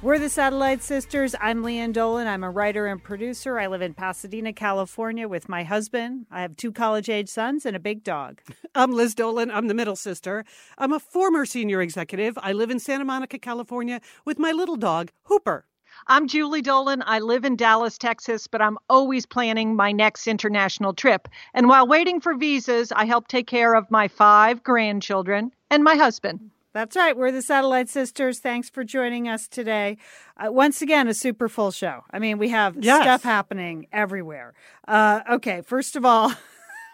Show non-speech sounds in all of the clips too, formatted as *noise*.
We're the Satellite Sisters. I'm Lian Dolan. I'm a writer and producer. I live in Pasadena, California with my husband. I have two college age sons and a big dog. *laughs* I'm Liz Dolan. I'm the middle sister. I'm a former senior executive. I live in Santa Monica, California with my little dog, Hooper. I'm Julie Dolan. I live in Dallas, Texas, but I'm always planning my next international trip. And while waiting for visas, I help take care of my five grandchildren and my husband. That's right. We're the Satellite Sisters. Thanks for joining us today. Uh, once again, a super full show. I mean, we have Yes. stuff happening everywhere. Uh, okay, first of all,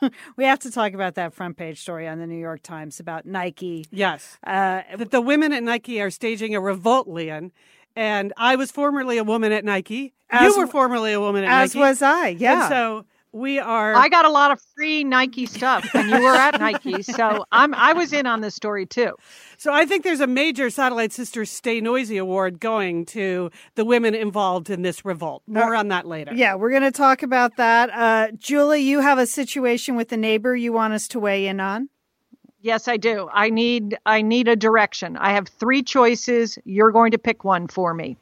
*laughs* we have to talk about that front page story on the New York Times about Nike. Yes. Uh, That the women at Nike are staging a revolt, Lian. And I was formerly a woman at Nike. As you were formerly a woman at as Nike. was I. Yeah. And so we are. I got a lot of free Nike stuff, and you were at Nike, so I'm I was in on this story too. So I think there's a major Satellite Sisters Stay Noisy award going to the women involved in this revolt. More on that later. yeah, we're going to talk about that. Uh, Julie, you have a situation with a neighbor you want us to weigh in on. Yes, I do. I need I need a direction. I have three choices. You're going to pick one for me.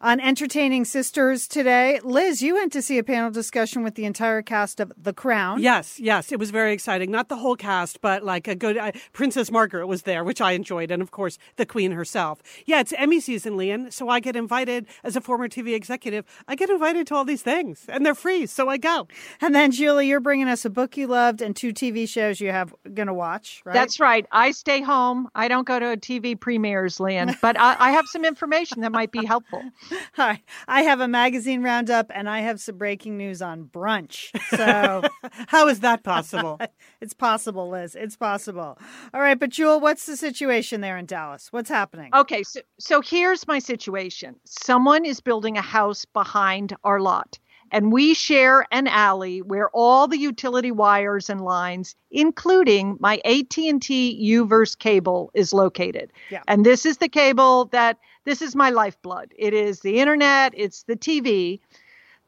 On Entertaining Sisters today, Liz, you went to see a panel discussion with the entire cast of The Crown. Yes, yes, it was very exciting. Not the whole cast, but like a good uh, Princess Margaret was there, which I enjoyed, and of course the Queen herself. Yeah, it's Emmy season, Lian. so I get invited as a former TV executive. I get invited to all these things, and they're free, so I go. And then, Julie, you're bringing us a book you loved and two TV shows you have going to watch, right? That's right. I stay home. I don't go to a TV premieres, Lian, but I, I have some information that might be helpful. *laughs* Hi. I have a magazine roundup and I have some breaking news on brunch. So *laughs* How is that possible? *laughs* it's possible, Liz. It's possible. All right. But, Jewel, what's the situation there in Dallas? What's happening? Okay, so so here's my situation. Someone is building a house behind our lot, and we share an alley where all the utility wires and lines, including my AT&T Uverse cable, is located. Yeah. And this is the cable that this is my lifeblood. It is the internet, it's the TV.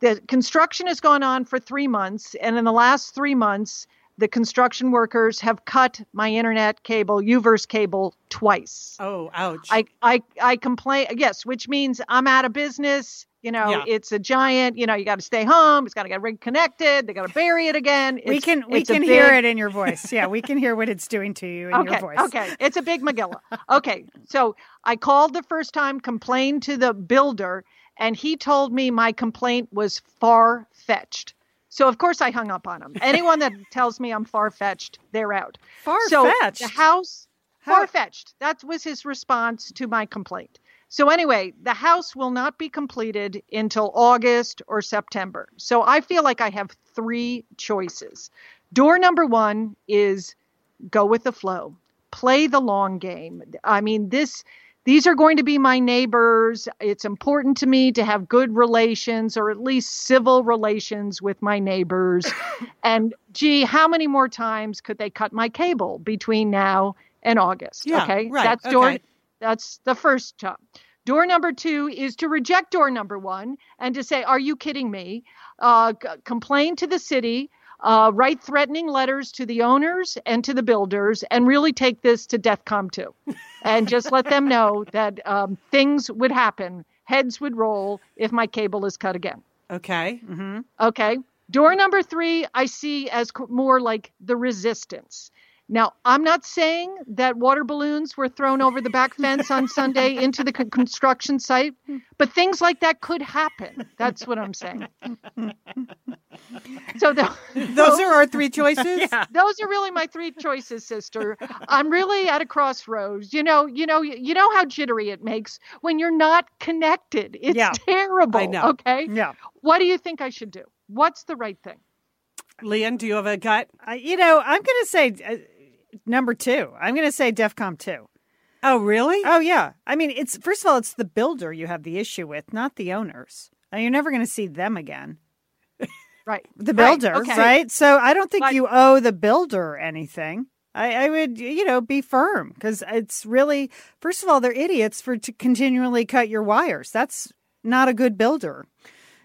The construction has gone on for 3 months, and in the last 3 months the construction workers have cut my internet cable, Uverse cable, twice. oh, ouch. I, I I complain yes, which means I'm out of business. You know, Yeah. it's a giant. You know, you got to stay home. It's got to get reconnected. They got to bury it again. we can we it's a can hear it in your voice. Yeah, we can hear what it's doing to you in Okay, your voice. okay, it's a big Magilla. Okay, so I called the first time, complained to the builder, and he told me my complaint was far fetched. So of course I hung up on him. Anyone that *laughs* tells me I'm far fetched, they're out. Far-fetched? the house far fetched. That was his response to my complaint. So anyway, the house will not be completed until August or September. So I feel like I have three choices. Door number one is go with the flow. Play the long game. I mean, this these are going to be my neighbors. It's important to me to have good relations or at least civil relations with my neighbors. *laughs* and gee, how many more times could they cut my cable between now and August? Yeah, okay. right, That's door okay. That's the first job. Door number two is to reject door number one and to say, Are you kidding me? Uh, c- complain to the city, uh, write threatening letters to the owners and to the builders, and really take this to DEFCON 2. and just let them know *laughs* that um, things would happen, heads would roll if my cable is cut again. okay. Okay. Door number three, I see as more like the resistance. Now, I'm not saying that water balloons were thrown over the back fence on Sunday into the construction site, but things like that could happen. That's what I'm saying. So the, *laughs* Those are our three choices. Yeah. those are really my three choices, sister. I'm really at a crossroads. You know, you know, you know how jittery it makes when you're not connected. It's Yeah. terrible. I know. Okay. Yeah. What do you think I should do? What's the right thing? Leon, do you have a gut? Uh, you know, I'm going to say uh, number two. I'm going to say DEFCON 2. Oh, really? Oh, yeah. I mean, it's first of all, it's the builder you have the issue with, not the owners. Uh, you're never going to see them again. Right. The Right, builder, okay. right? So I don't think But- you owe the builder anything. I, I would, you know, be firm because it's really, first of all, they're idiots for to continually cut your wires. That's not a good builder.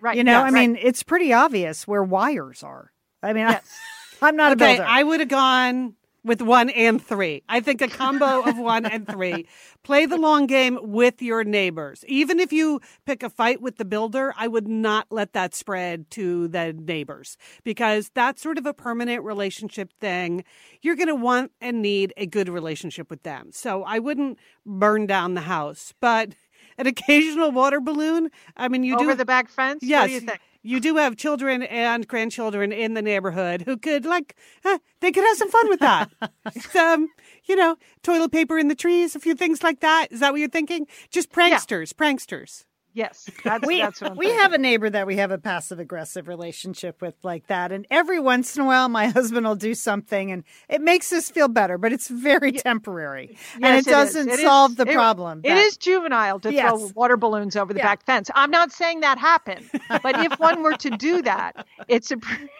Right. You know, I right. mean, it's pretty obvious where wires are. I mean, Yes. *laughs* I, am not a okay, builder. I would have gone with one and three. I think a combo of one and three. Play the long game with your neighbors. Even if you pick a fight with the builder, I would not let that spread to the neighbors because that's sort of a permanent relationship thing. You're going to want and need a good relationship with them. So I wouldn't burn down the house, but an occasional water balloon. I mean, you over do over the back fence. Yes. You do have children and grandchildren in the neighborhood who could, like, eh, they could have some fun with that. *laughs* some, you know, toilet paper in the trees, a few things like that. Is that what you're thinking? Just pranksters, pranksters. Yes. *laughs* That's we that's what we thinking. have a neighbor that we have a passive aggressive relationship with like that and every once in a while my *laughs* husband will do something and it makes us feel better but it's very temporary and it, it is. doesn't It is- solve the it- problem It that- is juvenile to throw water balloons over the Yeah. back fence. I'm not saying that happened, but if one were to do that, *laughs* it's a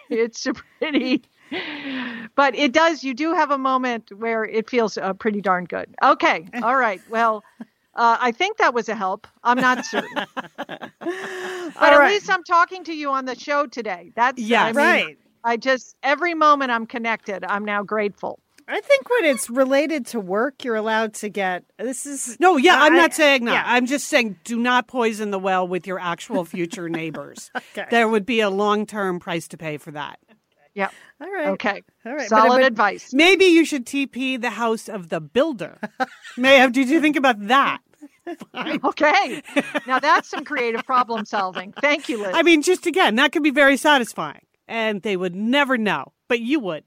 it's a pretty. But it does. You do have a moment where it feels uh, pretty darn good. Okay. All right. Well. Uh, I think that was a help. I'm not *laughs* certain, but All at right. least I'm talking to you on the show today. That's Yes. I mean, right I just every moment I'm connected. I'm now grateful. I think when it's related to work you're allowed to get this is No, yeah, I'm I- not saying that. yeah. I'm just saying do not poison the well with your actual future neighbors. *laughs* Okay. There would be a long term price to pay for that. Yeah. all right Okay. all right but- Solid but- advice. Maybe you should TP the house of the builder. *laughs* May have, did you think about that? Okay. *laughs* Now that's some creative problem solving. Thank you, Liz. I mean, just again, that could be very satisfying. And they would never know, but you would.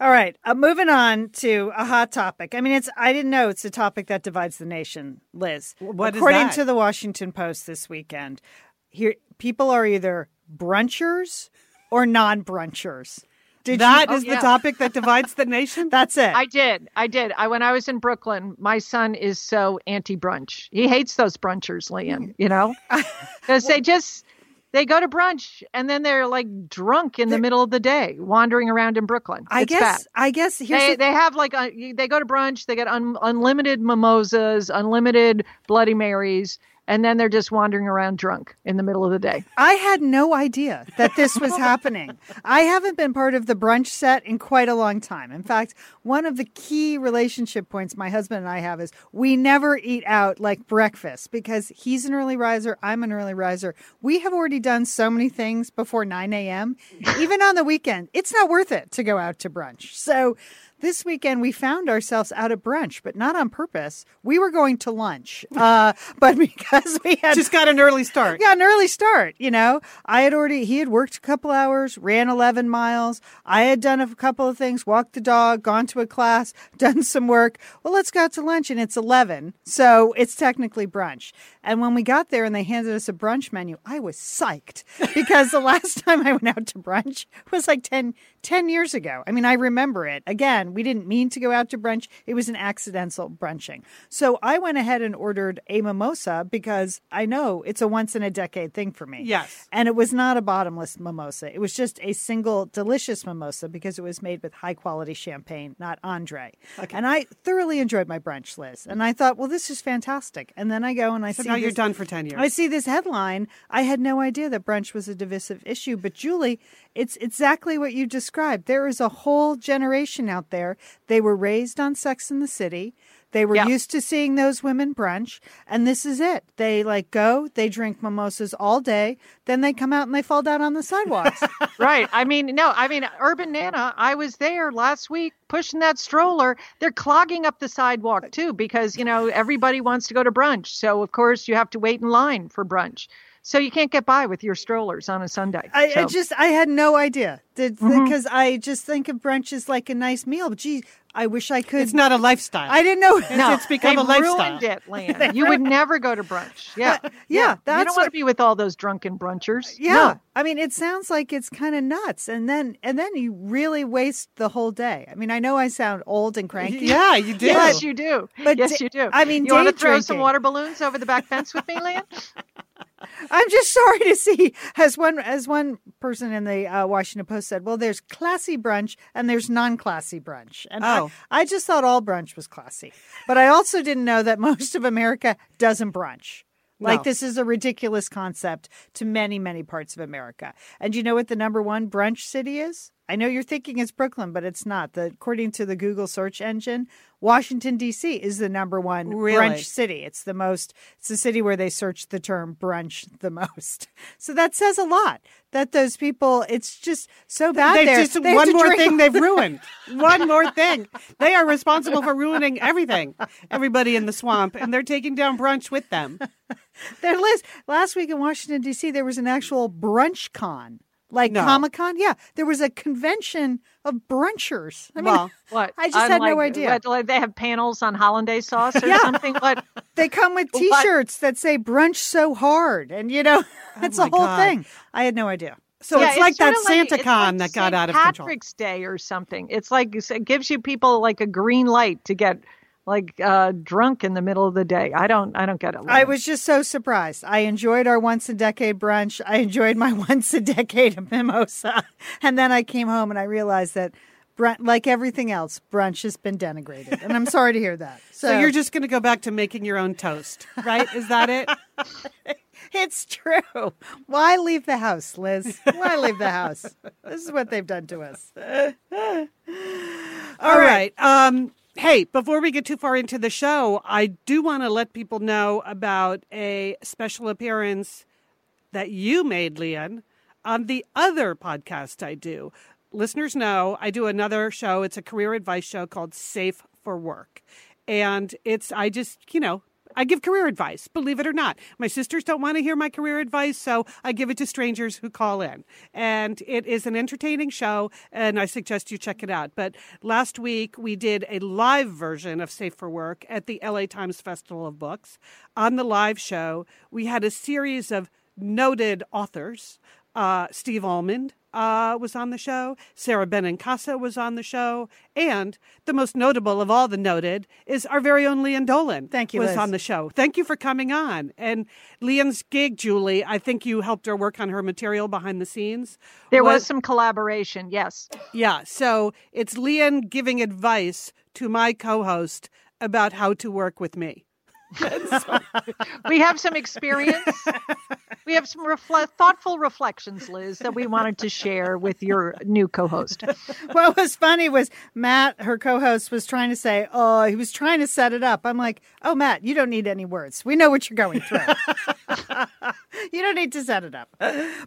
All right, uh, moving on to a hot topic. I mean, it's I didn't know it's a topic that divides the nation, Liz. What is According that? to the Washington Post this weekend, here people are either brunchers or non-brunchers. Did That you? is Oh, yeah. the topic that divides the nation. *laughs* That's it. I did. I did. I when I was in Brooklyn, my son is so anti brunch. He hates those brunchers, Lian, you know? Because *laughs* they just they go to brunch and then they're like drunk in the middle of the day, wandering around in Brooklyn. I guess. bad. I guess here's They, the- they have like uh, they go to brunch. They get un, unlimited mimosas, unlimited Bloody Marys, and then they're just wandering around drunk in the middle of the day. I had no idea that this was *laughs* happening. I haven't been part of the brunch set in quite a long time. In fact, one of the key relationship points my husband and I have is we never eat out like breakfast because he's an early riser, I'm an early riser. We have already done so many things before 9 a.m. Even on the weekend, it's not worth it to go out to brunch. So this weekend we found ourselves out at brunch, but not on purpose. We were going to lunch, uh, *laughs* but because we had Just got an early start. yeah, an early start. You know, I had already, he had worked a couple hours, ran 11 miles. I had done a couple of things, walked the dog, gone to a class, *laughs* done some work. Well, let's go out to lunch. And it's 11. So it's technically brunch. And when we got there and they handed us a brunch menu, I was psyched because the last *laughs* time I went out to brunch was like 10, 10 years ago. I mean, I remember it. Again, we didn't mean to go out to brunch. It was an accidental brunching. So I went ahead and ordered a mimosa because I know it's a once in a decade thing for me. Yes. And it was not a bottomless mimosa. It was just a single delicious mimosa because it was made with high quality champagne, not Andre. Okay. And I thoroughly enjoyed my brunch, Liz. And I thought, well, this is fantastic. And then I go and I So see now you're done for 10 years. I see this headline. I had no idea that brunch was a divisive issue, but Julie, it's exactly what you described. There is a whole generation out there. They were raised on Sex and the City. They were Yeah. used to seeing those women brunch, and this is it. They like go, they drink mimosas all day, then they come out and they fall down on the sidewalks. *laughs* right. I mean, no, I mean, Urban Nana, I was there last week pushing that stroller. They're clogging up the sidewalk too because, you know, everybody wants to go to brunch. So, of course, you have to wait in line for brunch. So you can't get by with your strollers on a Sunday. I, I just I had no idea Did, Mhm. because I just think of brunch as like a nice meal. But gee, I wish I could. It's not a lifestyle. I didn't know. no, it's become they a lifestyle. ruined it, *laughs* Lian. You would never go to brunch. *laughs* Yeah, yeah, You that's don't want to be with all those drunken brunchers. Yeah. No. I mean, it sounds like it's kind of nuts. And then and then you really waste the whole day. I mean, I know I sound old and cranky. yeah, you *laughs* do. Yes, you do. But yes, you do. I mean, you want to day throw some water balloons over the back fence with me, Lian? I'm just sorry to see as one as one person in the uh, Washington Post said, well, there's classy brunch and there's non-classy brunch. And Oh. I, I just thought all brunch was classy. But I also didn't know that *laughs* most of America doesn't brunch. Like No. this is a ridiculous concept to many, many parts of America. And you know what the number one brunch city is? I know you're thinking it's Brooklyn, but it's not. The, according to the Google search engine, Washington D.C. is the number one Really? brunch city. It's the most. It's the city where they search the term brunch the most. *laughs* So that says a lot. That those people, it's just so bad They've there. just They one more drink thing they've ruined. One more thing. They are responsible for ruining everything. Everybody in the swamp, and they're taking down brunch with them. *laughs* Their list last week in Washington D.C. There was an actual brunch con, like No. Comic Con. Yeah, there was a convention of brunchers. I mean, Well, What? *laughs* I just had no idea. What, like they have panels on hollandaise sauce or Yeah. something. What? *laughs* they come with T-shirts that say "brunch so hard," and you know *laughs* oh that's my the whole God. thing. I had no idea. So Yeah, it's like that sorta Santa Con like that got St. out of control. Patrick's Day or something. It's like it gives you people like a green light to get like uh, drunk in the middle of the day. I don't. I don't get it. I was just so surprised. I enjoyed our once a decade brunch. I enjoyed my *laughs* once a decade mimosa, and then I came home and I realized that. Brunch, like everything else, brunch has been denigrated, and I'm *laughs* sorry to hear that. So, So you're just going to go back to making your own toast, right? Is that it? *laughs* It's true. Why leave the house, Liz? Why leave the house? This is what they've done to us. All right. Um, hey, before we get too far into the show, I do want to let people know about a special appearance that you made, Lian, on the other podcast I do. Listeners know I do another show. It's a career advice show called Safe for Work. And it's, I just, you know, I give career advice, believe it or not. My sisters don't want to hear my career advice, so I give it to strangers who call in. And it is an entertaining show, and I suggest you check it out. But last week, we did a live version of Safe for Work at the LA Times Festival of Books. On the live show, we had a series of noted authors. Uh, Steve Almond uh, was on the show. Sara Benincasa was on the show. And the most notable of all the noted is our very own Lian Dolan. Thank you, Was Liz. on the show. Thank you for coming on. And Lian's gig, Julie, I think you helped her work on her material behind the scenes. there was some collaboration. Yes. Yeah. So it's Lian giving advice to my co host about how to work with me. *laughs* we have some experience. we have some thoughtful reflections, Liz, that we wanted to share with your new co-host. What was funny was Matt, her co-host, was trying to say, "Oh, he was trying to set it up." I'm like, "Oh, Matt, you don't need any words. We know what you're going through. *laughs* *laughs* you don't need to set it up."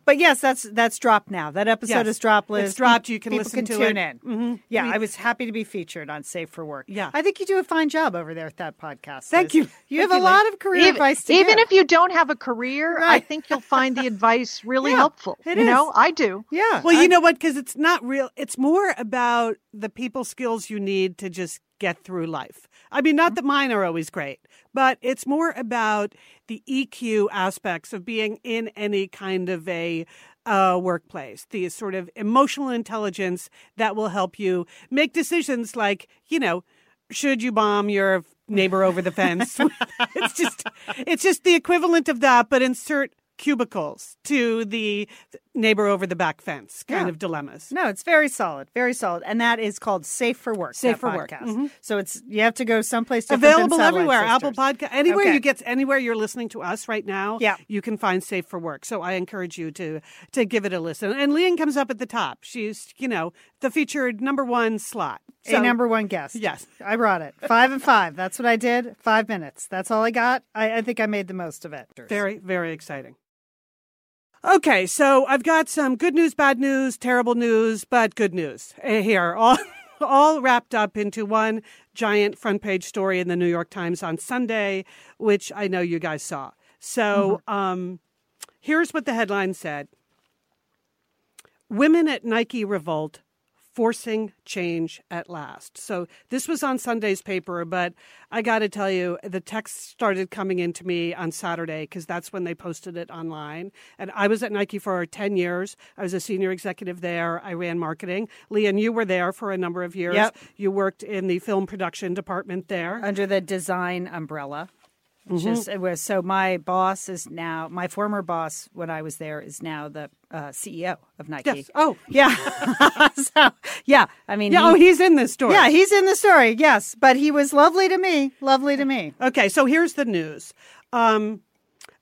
But yes, that's that's dropped now. That episode Yes, is dropped. Liz. it's dropped. You can People listen can to tune it. in. Mhm. Yeah, We- I was happy to be featured on Safe for Work. Yeah. I think you do a fine job over there at that podcast. Thank Liz. you. You Thank have a lot of career even, advice to even give. if you don't have a career, I think you'll find the *laughs* advice really Yeah, helpful. it you is. know, I do. yeah. Well, I- you know what? Because it's not real. It's more about the people skills you need to just get through life. I mean, not that mine are always great, but it's more about the EQ aspects of being in any kind of a uh, workplace, the sort of emotional intelligence that will help you make decisions like, you know, should you bomb your neighbor over the fence? *laughs* *laughs* it's just, it's just the equivalent of that, but insert cubicles to the neighbor over the back fence kind Yeah. of dilemmas. No, it's very solid, very solid, and that is called Safe for Work. Safe for Work. podcast. Mhm. So it's you have to go someplace than Available everywhere. Apple Podcast, anywhere Okay. you get, anywhere you're listening to us right now. Yeah. you can find Safe for Work. So I encourage you to to give it a listen. And Lian comes up at the top. She's you know the featured number one slot. a number one guest. Yes. I brought it. Five and five. That's what I did. Five minutes. That's all I got. I, I think I made the most of it. Very, very exciting. Okay, so I've got some good news, bad news, terrible news, but good news eh, here. All, *laughs* all wrapped up into one giant front page story in the New York Times on Sunday, which I know you guys saw. So um, here's what the headline said Women at Nike revolt forcing change at last. So this was on Sunday's paper, but I got to tell you, the text started coming into me on Saturday because that's when they posted it online. And I was at Nike for 10 years. I was a senior executive there. I ran marketing. Lian, you were there for a number of years. Yep. You worked in the film production department there. Under the design umbrella. Mm-hmm. is, it was so my boss is now my former boss when I was there is now the uh, CEO of Nike. Yes. Oh, Yeah. *laughs* so yeah, I mean, yeah. he- Oh, he's in this story. yeah, he's in the story. Yes, but he was lovely to me. Lovely to me. Okay, so here's the news. Um,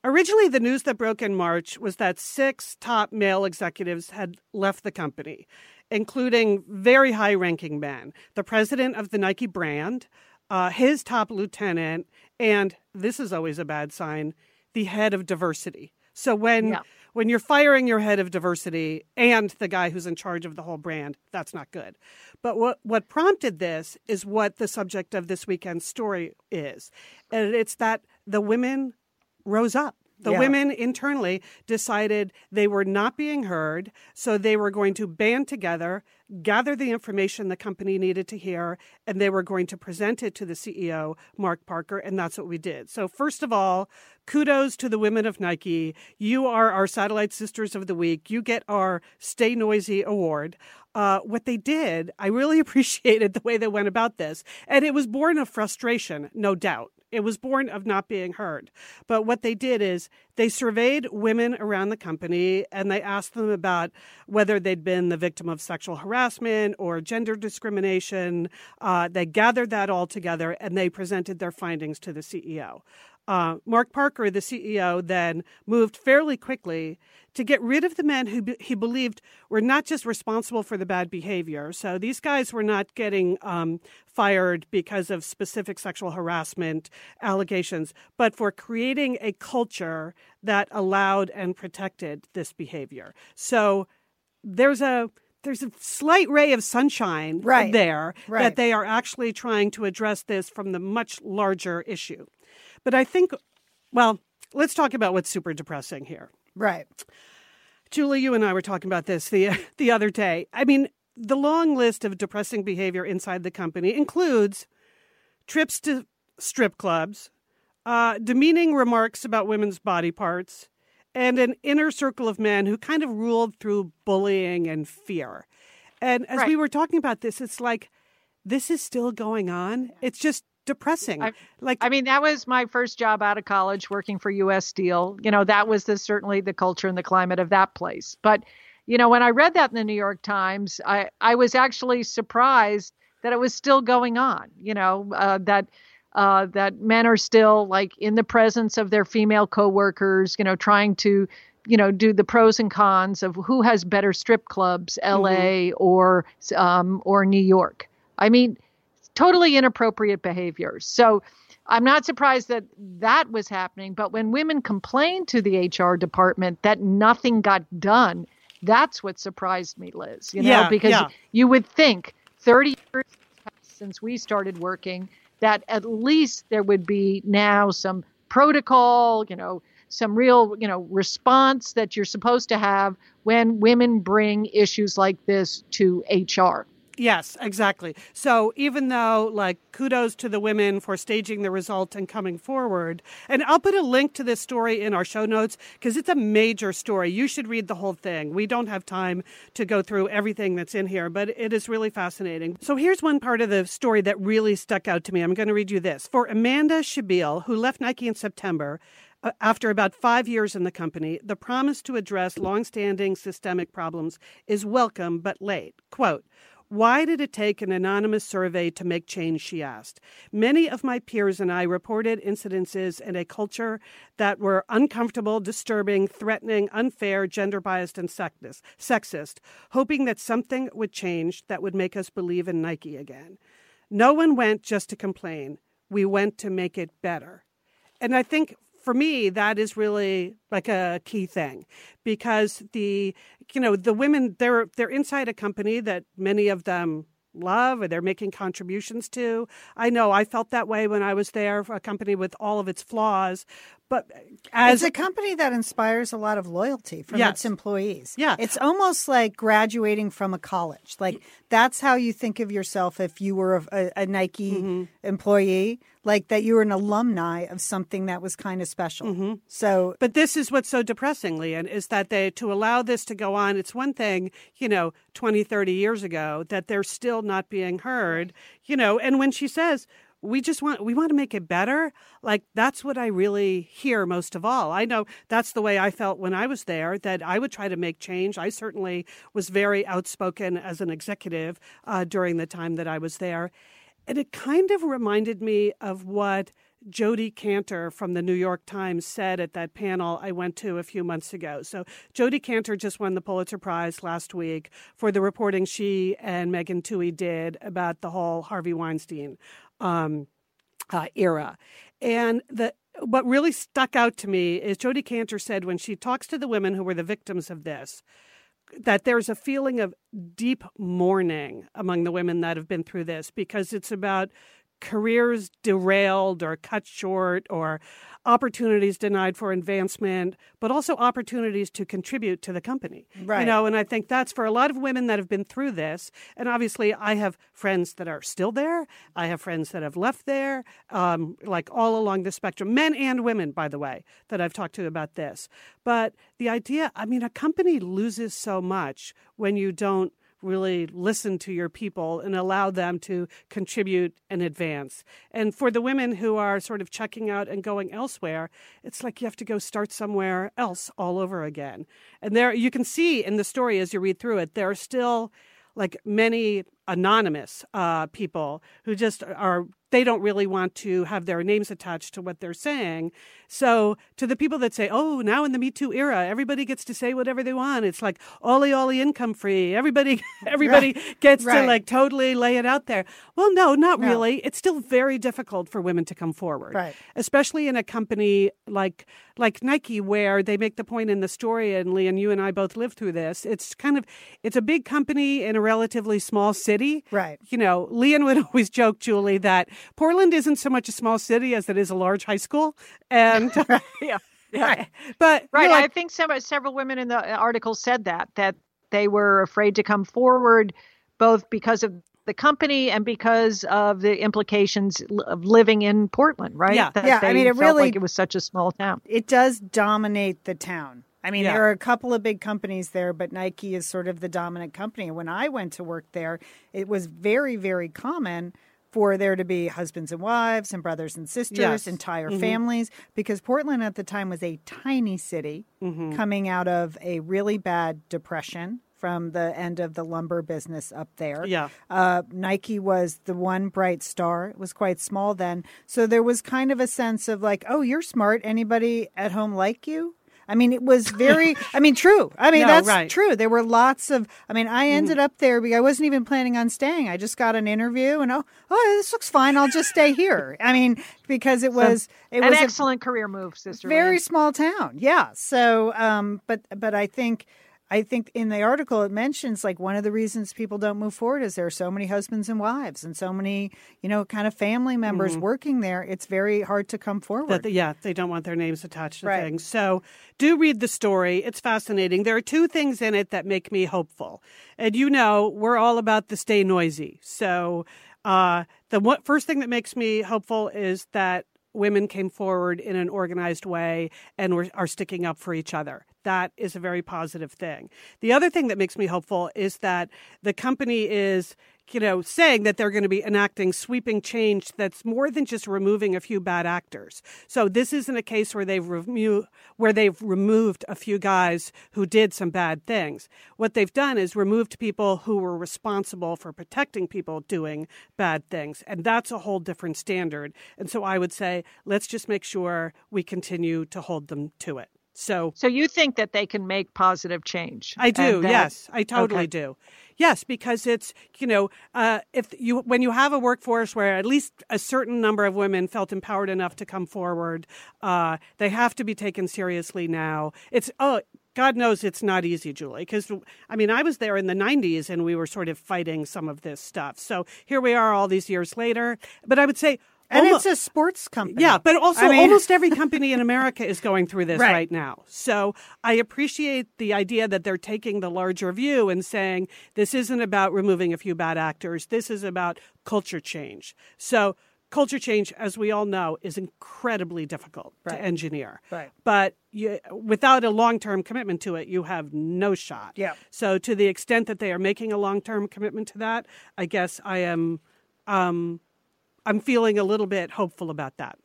originally, the news that broke in March was that six top male executives had left the company, including very high ranking men the president of the Nike brand, uh, his top lieutenant, and this is always a bad sign the head of diversity. So when Yeah. when you're firing your head of diversity and the guy who's in charge of the whole brand, that's not good. But what, what prompted this is what the subject of this weekend's story is. And it's that the women rose up. The Yeah. women internally decided they were not being heard, so they were going to band together, gather the information the company needed to hear, and they were going to present it to the CEO, Mark Parker, and that's what we did. So, first of all, kudos to the women of Nike. You are our Satellite Sisters of the Week. You get our Stay Noisy award. Uh, what they did, I really *laughs* appreciated the way they went about this, and it was born of frustration, no doubt. It was born of not being heard. But what they did is they surveyed women around the company and they asked them about whether they'd been the victim of sexual harassment or gender discrimination. Uh, they gathered that all together and they presented their findings to the CEO. Uh, Mark Parker, the CEO, then moved fairly quickly to get rid of the men who be- he believed were not just responsible for the bad behavior. So these guys were not getting um, fired because of specific sexual harassment allegations, but for creating a culture that allowed and protected this behavior. So there's a there's a slight ray of sunshine Right. there Right. that they are actually trying to address this from the much larger issue. But I think, well, let's talk about what's super depressing here. Right. Julie, you and I were talking about this the *laughs* the other day. I mean, the long list of depressing behavior inside the company includes trips to strip clubs, uh, demeaning remarks about women's body parts, and an inner circle of men who kind of ruled through bullying and fear. And as Right. we were talking about this, it's like this is still going on. It's just depressing. I- like I mean, that was my first job out of college working for US Steel. You know, that was the certainly the culture and the climate of that place. But, you know, when I read that in the New York Times, I, I was actually surprised that it was still going on, you know, uh, that uh, that men are still like in the presence of their female coworkers, you know, trying to, you know, do the pros and cons of who has better strip clubs, LA or um, or New York. I mean, totally inappropriate behavior. So I'm not surprised that that was happening. But when women complained to the HR department that nothing got done, that's what surprised me, Liz. You know, Yeah, because yeah. you would think 30 years since we started working that at least there would be now some protocol, you know, some real, you know, response that you're supposed to have when women bring issues like this to HR. Yes, exactly. So even though, like, kudos to the women for staging the result and coming forward, and I'll put a link to this story in our show notes because it's a major story. You should read the whole thing. We don't have time to go through everything that's in here, but it is really fascinating. So here's one part of the story that really stuck out to me. I'm going to read you this. For Amanda Shebiel, who left Nike in September, uh, after about five years in the company, the promise to address longstanding systemic problems is welcome but late. Quote, why did it take an anonymous survey to make change? She asked. Many of my peers and I reported incidences in a culture that were uncomfortable, disturbing, threatening, unfair, gender biased, and sexist, hoping that something would change that would make us believe in Nike again. No one went just to complain, we went to make it better. And I think for me, that is really like a key thing because the, you know, the women, they're, they're inside a company that many of them love or they're making contributions to. I know I felt that way when I was there a company with all of its flaws, but as it's a company that inspires a lot of loyalty from Yes. its employees. Yeah. It's almost like graduating from a college. Like that's how you think of yourself if you were a, a, a Nike Mm-hmm. employee, like that you were an alumni of something that was kind of special. Mm-hmm. So But this is what's so depressing, Lian, is that they to allow this to go on, it's one thing, you know, 20, 30 years ago, that they're still not being heard, you know, and when she says, we just want we want to make it better like that's what i really hear most of all. I know that's the way i felt when i was there that i would try to make change. I certainly was very outspoken as an executive uh, during the time that i was there. And it kind of reminded me of what Jodi Kantor from the New York Times said at that panel I went to a few months ago. So, Jodi Kantor just won the Pulitzer Prize last week for the reporting she and Megan Twohey did about the whole Harvey Weinstein um, uh, era. And the what really stuck out to me is Jodi Kantor said when she talks to the women who were the victims of this, that there's a feeling of deep mourning among the women that have been through this because it's about careers derailed or cut short or opportunities denied for advancement, but also opportunities to contribute to the company. Right. You know, and I think that's for a lot of women that have been through this. And obviously, I have friends that are still there. I have friends that have left there, um, like all along the spectrum, men and women, by the way, that I've talked to about this. But the idea, I mean, a company loses so much when you don't really listen to your people and allow them to contribute and advance. And for the women who are sort of checking out and going elsewhere, it's like you have to go start somewhere else all over again. And there you can see in the story as you read through it, there are still like many anonymous uh, people who just are they don't really want to have their names attached to what they're saying. So to the people that say, "Oh, now in the Me Too era, everybody gets to say whatever they want," it's like ollie ollie income free. Everybody *laughs* everybody gets to like totally lay it out there. Well, no, not No. really. It's still very difficult for women to come forward, Right. especially in a company like like Nike, where they make the point in the story. And Lian you and I both lived through this. It's kind of it's a big company in a relatively small city, Right. You know, Lian would *laughs* always joke, Julie, that Portland isn't so much a small city as it is a large high school, and *laughs* *laughs* Yeah. yeah, but Right. I think some, several women in the uh, article said that that they were afraid to come forward, both because of the company and because of the implications of living in Portland. Right. Yeah. That Yeah, I mean, it felt really- like it was such a small town. it does dominate the town. I mean, Yeah. there are a couple of big companies there, but Nike is sort of the dominant company. When I went to work there, it was very, very common for there to be husbands and wives and brothers and sisters, Yes. entire Mm-hmm. families, because Portland at the time was a tiny city Mm-hmm. coming out of a really bad depression from the end of the lumber business up there. Yeah. Uh, Nike was the one bright star. It was quite small then. So there was kind of a sense of like, oh, you're smart. Anybody at home like you? I mean, it was very, *laughs* I mean, true. I mean, No, that's right. true. There were lots of, I mean, I ended up there because I wasn't even planning on staying. I just got an interview and, oh, oh, this looks fine. I'll just stay here. I mean, because it was, it An was a excellent career move, Sister. very Lynn. small town yeah so um but but i think i think in the article it mentions like one of the reasons people don't move forward is there are so many husbands and wives and so many you know kind of family members working there. It's very hard to come forward. that yeah they don't want their names attached to Right. things. So do read the story. It's fascinating. There are two things in it that make me hopeful. And you know we're all about the stay noisy. So uh, the one, first thing that makes me hopeful is that women came forward in an organized way and were, are sticking up for each other. That is a very positive thing. The other thing that makes me hopeful is that the company is you know, saying that they're going to be enacting sweeping change that's more than just removing a few bad actors. So this isn't a case where they've remo- where they've removed a few guys who did some bad things. What they've done is removed people who were responsible for protecting people doing bad things, and that's a whole different standard. And so I would say let's just make sure we continue to hold them to it. So, so you think that they can make positive change? I do. That, yes, I totally okay. do. Yes, because it's you know uh, if you when you have a workforce where at least a certain number of women felt empowered enough to come forward, uh, they have to be taken seriously now. It's oh. God knows it's not easy, Julie, because I mean, I was there in the 90s and we were sort of fighting some of this stuff. So here we are all these years later. But I would say And almo- it's a sports company. yeah, but also I mean- almost every company in America is going through this Right. right. now. So I appreciate the idea that they're taking the larger view and saying this isn't about removing a few bad actors. This is about culture change. So culture change, as we all know, is incredibly difficult Right. to engineer. Right. But you, without a long term commitment to it, you have no shot. Yeah. So to the extent that they are making a long term commitment to that, I guess I am. Um, I'm feeling a little bit hopeful about that.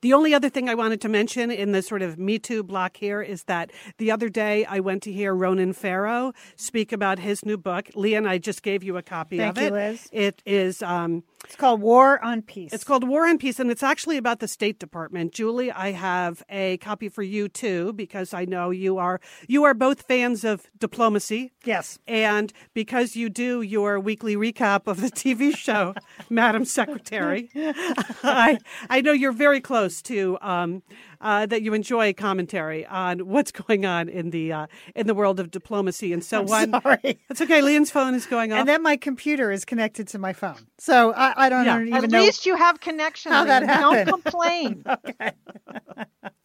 The only other thing I wanted to mention in the sort of Me Too block here is that the other day I went to hear Ronan Farrow speak about his new book. Lian, I just gave you a copy Thank of you, it. Liz. It is um, It's called War on Peace. it's called War on Peace, and it's actually about the State Department. Julie, I have a copy for you too because I know you are you are both fans of diplomacy. Yes. And because you do your weekly recap of the *laughs* TV show, Madam Secretary, *laughs* I, I know you're very close to um, uh, that you enjoy commentary on what's going on in the uh, in the world of diplomacy. And so one, sorry. it's okay. Lian's phone is going off. And then my computer is connected to my phone. So I, I don't Yeah. even At know. At least you have connection. how that Lian. Don't complain. *laughs* Okay.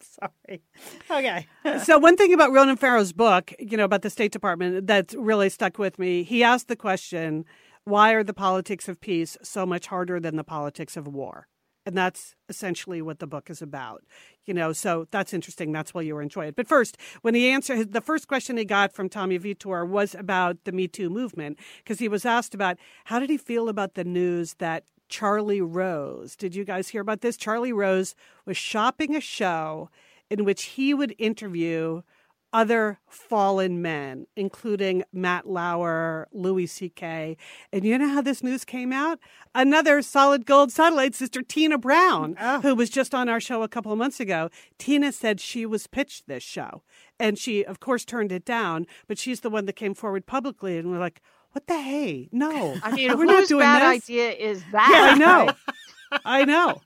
*laughs* sorry. Okay. *laughs* so one thing about Ronan Farrow's book, you know, about the State Department that really stuck with me, he asked the question, why are the politics of peace so much harder than the politics of war? And that's essentially what the book is about. You know, so that's interesting. That's why you enjoy it. But first, when he answered the first question he got from Tommy Vietor was about the Me Too movement, because he was asked about how did he feel about the news that Charlie Rose, did you guys hear about this? Charlie Rose was shopping a show in which he would interview other fallen men, including Matt Lauer, Louis C.K. And you know how this news came out? Another solid gold satellite sister, Tina Brown, Oh. who was just on our show a couple of months ago. Tina said she was pitched this show. And she, of course, turned it down, but she's the one that came forward publicly. And we're like, what the hey? No. I mean, we're not doing bad this. idea is that? Yeah, I know. *laughs* I know.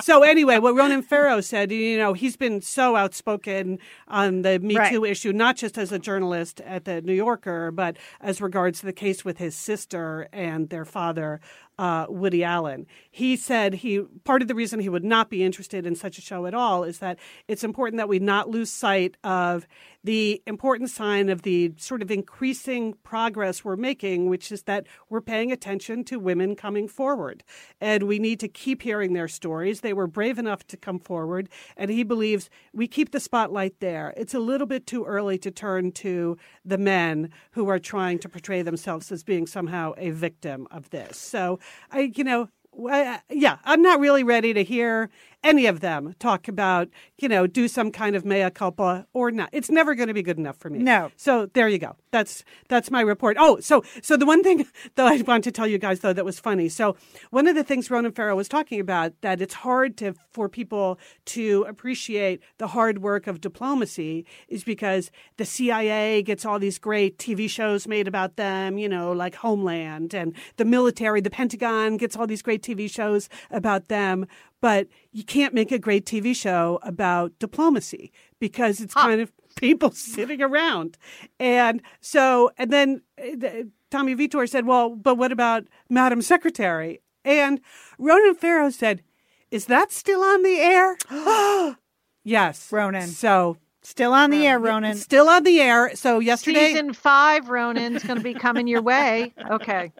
So anyway, what Ronan Farrow said, you know, he's been so outspoken on the Me Right. Too issue, not just as a journalist at the New Yorker, but as regards to the case with his sister and their father, uh, Woody Allen. He said he part of the reason he would not be interested in such a show at all is that it's important that we not lose sight of the important sign of the sort of increasing progress we're making, which is that we're paying attention to women coming forward. And we need to keep hearing their stories. They were brave enough to come forward. And he believes we keep the spotlight there. It's a little bit too early to turn to the men who are trying to portray themselves as being somehow a victim of this. So I, you know, I- uh, yeah, I'm not really ready to hear any of them talk about, you know, do some kind of mea culpa or not. It's never going to be good enough for me. No. So there you go. That's that's my report. Oh, so so the one thing *laughs* that I want to tell you guys though that was funny. So one of the things Ronan Farrow was talking about that it's hard to for people to appreciate the hard work of diplomacy is because the CIA gets all these great TV shows made about them, you know, like Homeland and the military, the Pentagon gets all these great TV shows about them, but you can't make a great TV show about diplomacy because it's kind of people *laughs* sitting around. And so, and then uh, Tommy Vietor said, well, but what about Madam Secretary? And Ronan Farrow said, is that still on the air? *gasps* yes. Ronan. So Still on the air, Ronan. still on the air. So yesterday, Season five, Ronan's going to be coming your way. Okay.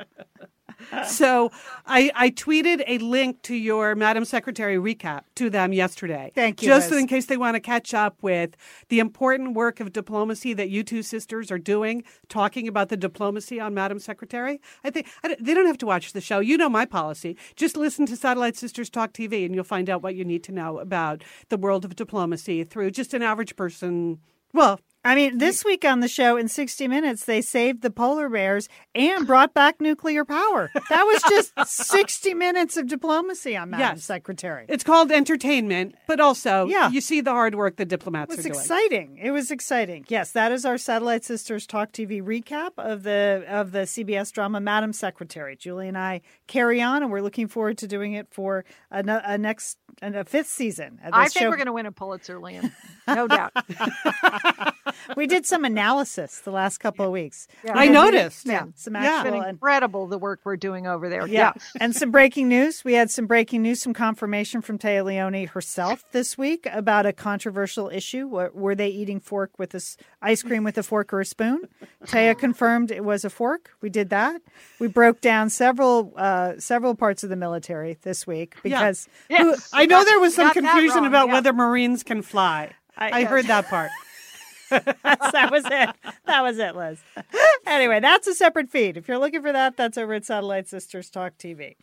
*laughs* so I, I tweeted a link to your Madam Secretary recap to them yesterday. Thank you, Just Liz. in case they want to catch up with the important work of diplomacy that you two sisters are doing, talking about the diplomacy on Madam Secretary. I think I they don't have to watch the show. You know my policy. Just listen to Satellite Sisters Talk TV and you'll find out what you need to know about the world of diplomacy through just an average person. Well, I mean, this week on the show in 60 Minutes, they saved the polar bears and brought back nuclear power. That was just *laughs* 60 minutes of diplomacy on Madam Yes. Secretary. It's called entertainment, but also Yeah. you see the hard work the diplomats It was are doing. exciting. It was exciting. Yes, that is our Satellite Sisters Talk TV recap of the of the CBS drama Madam Secretary. Julie and I carry on, and we're looking forward to doing it for a, a next a fifth season. of I think show. we're going to win a Pulitzer, Lian. No doubt. *laughs* *laughs* we did some analysis the last couple of weeks. Yeah. I noticed. Yeah, some Yeah. It's actual been and- incredible the work we're doing over there. Yeah. *laughs* and some breaking news. We had some breaking news, some confirmation from Téa Leoni herself this week about a controversial issue. Were, were they eating fork with this ice cream with a fork or a spoon? Téa confirmed it was a fork. We did that. We broke down several uh, several parts of the military this week because Yes. I know there was some confusion about yeah. whether Marines can fly. I, heard that part. That was it. That was it, Liz. anyway, that's a separate feed. If you're looking for that, that's over at Satellite Sisters Talk TV.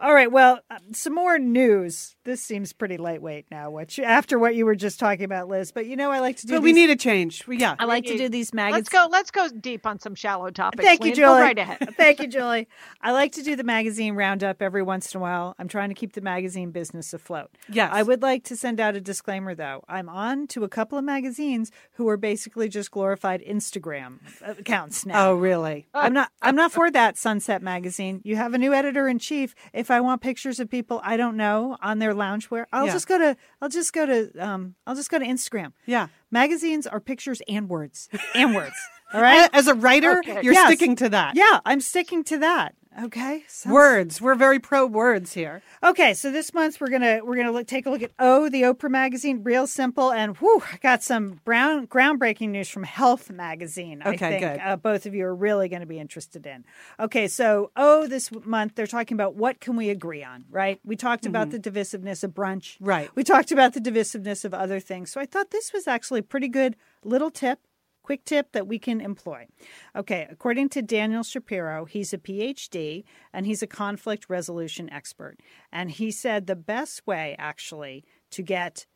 All right. Well, uh, some more news. This seems pretty lightweight now. What you, after what you were just talking about, Liz? But you know, I like to do. But we these- need a change. We- Yeah. I like to do these magazines. Let's go. Let's go deep on some shallow topics. Thank you, Julie. Go right ahead. *laughs* Thank you, Julie. I like to do the magazine roundup every once in a while. I'm trying to keep the magazine business afloat. Yes. I would like to send out a disclaimer, though. I'm on to a couple of magazines who are basically just glorified Instagram accounts now. Oh, really? I'm not. I'm not for that Sunset magazine. You have a new editor in chief. If I want pictures of people I don't know on their loungewear, I'll Yeah. just go to. I'll just go to. Um. I'll just go to Instagram. Yeah. Magazines are pictures and words and words. All right. *laughs* As a writer, Okay. you're Yes. sticking to that. Yeah, I'm sticking to that. Okay. Sounds- Words. We're very pro words here. Okay, so this month we're gonna we're gonna look, take a look at Oh, the Oprah magazine, real simple, and whew, I got some brown groundbreaking news from Health magazine. Okay, I think good. Uh, both of you are really going to be interested in. Okay, so Oh, this month they're talking about what can we agree on, right? We talked about the divisiveness of brunch, Mm-hmm. Right. We talked about the divisiveness of other things. So I thought this was actually a pretty good little tip quick tip that we can employ. Okay, according to Daniel Shapiro, he's a PhD and he's a conflict resolution expert. And he said the best way, actually, to get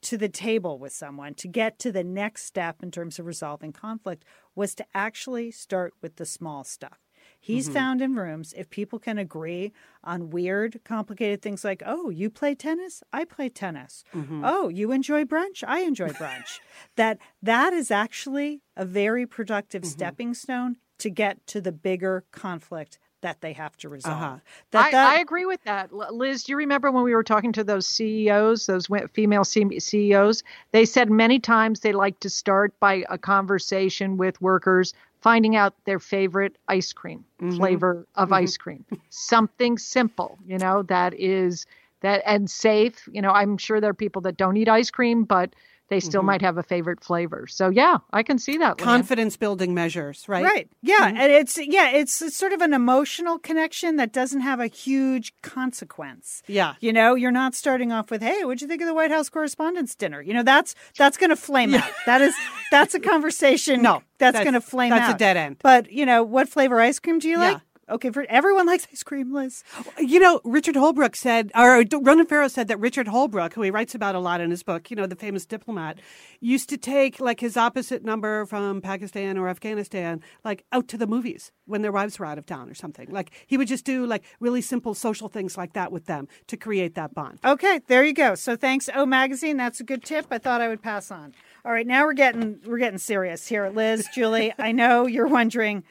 to the table with someone, to get to the next step in terms of resolving conflict, was to actually start with the small stuff. He's mm-hmm. found in rooms if people can agree on weird, complicated things like, oh, you play tennis, I play tennis. Mm-hmm. Oh, you enjoy brunch, I enjoy brunch. *laughs* that that is actually a very productive mm-hmm. stepping stone to get to the bigger conflict that they have to uh-huh. resolve. Uh-huh. That, I, that, I agree with that. Liz, do you remember when we were talking to those CEOs, those female CEOs? They said many times they like to start by a conversation with workers, finding out their favorite ice cream mm-hmm. flavor of mm-hmm. ice cream. Something simple, you know, that is that and safe. You know, I'm sure there are people that don't eat ice cream, but they still mm-hmm. might have a favorite flavor. So yeah, I can see that. Lian. Confidence building measures, right? Right. Yeah, mm-hmm. and it's yeah, it's, it's sort of an emotional connection that doesn't have a huge consequence. Yeah. You know, you're not starting off with, "Hey, what'd you think of the White House Correspondents' Dinner?" You know, that's that's going to flame out. That is that's a conversation. *laughs* No, that's, that's- going to flame out. that's a dead end. But you know, what flavor ice cream do you Yeah. like? Okay, for everyone likes ice cream, Liz. You know, Richard Holbrooke said, or Ronan Farrow said that Richard Holbrooke, who he writes about a lot in his book, you know, the famous diplomat, used to take like his opposite number from Pakistan or Afghanistan, like out to the movies when their wives were out of town or something. Like he would just do like really simple social things like that with them to create that bond. Okay, there you go. So thanks, O Magazine. That's a good tip. I thought I would pass on. All right, now we're getting we're getting serious here, Liz, Julie. *laughs* I know you're wondering.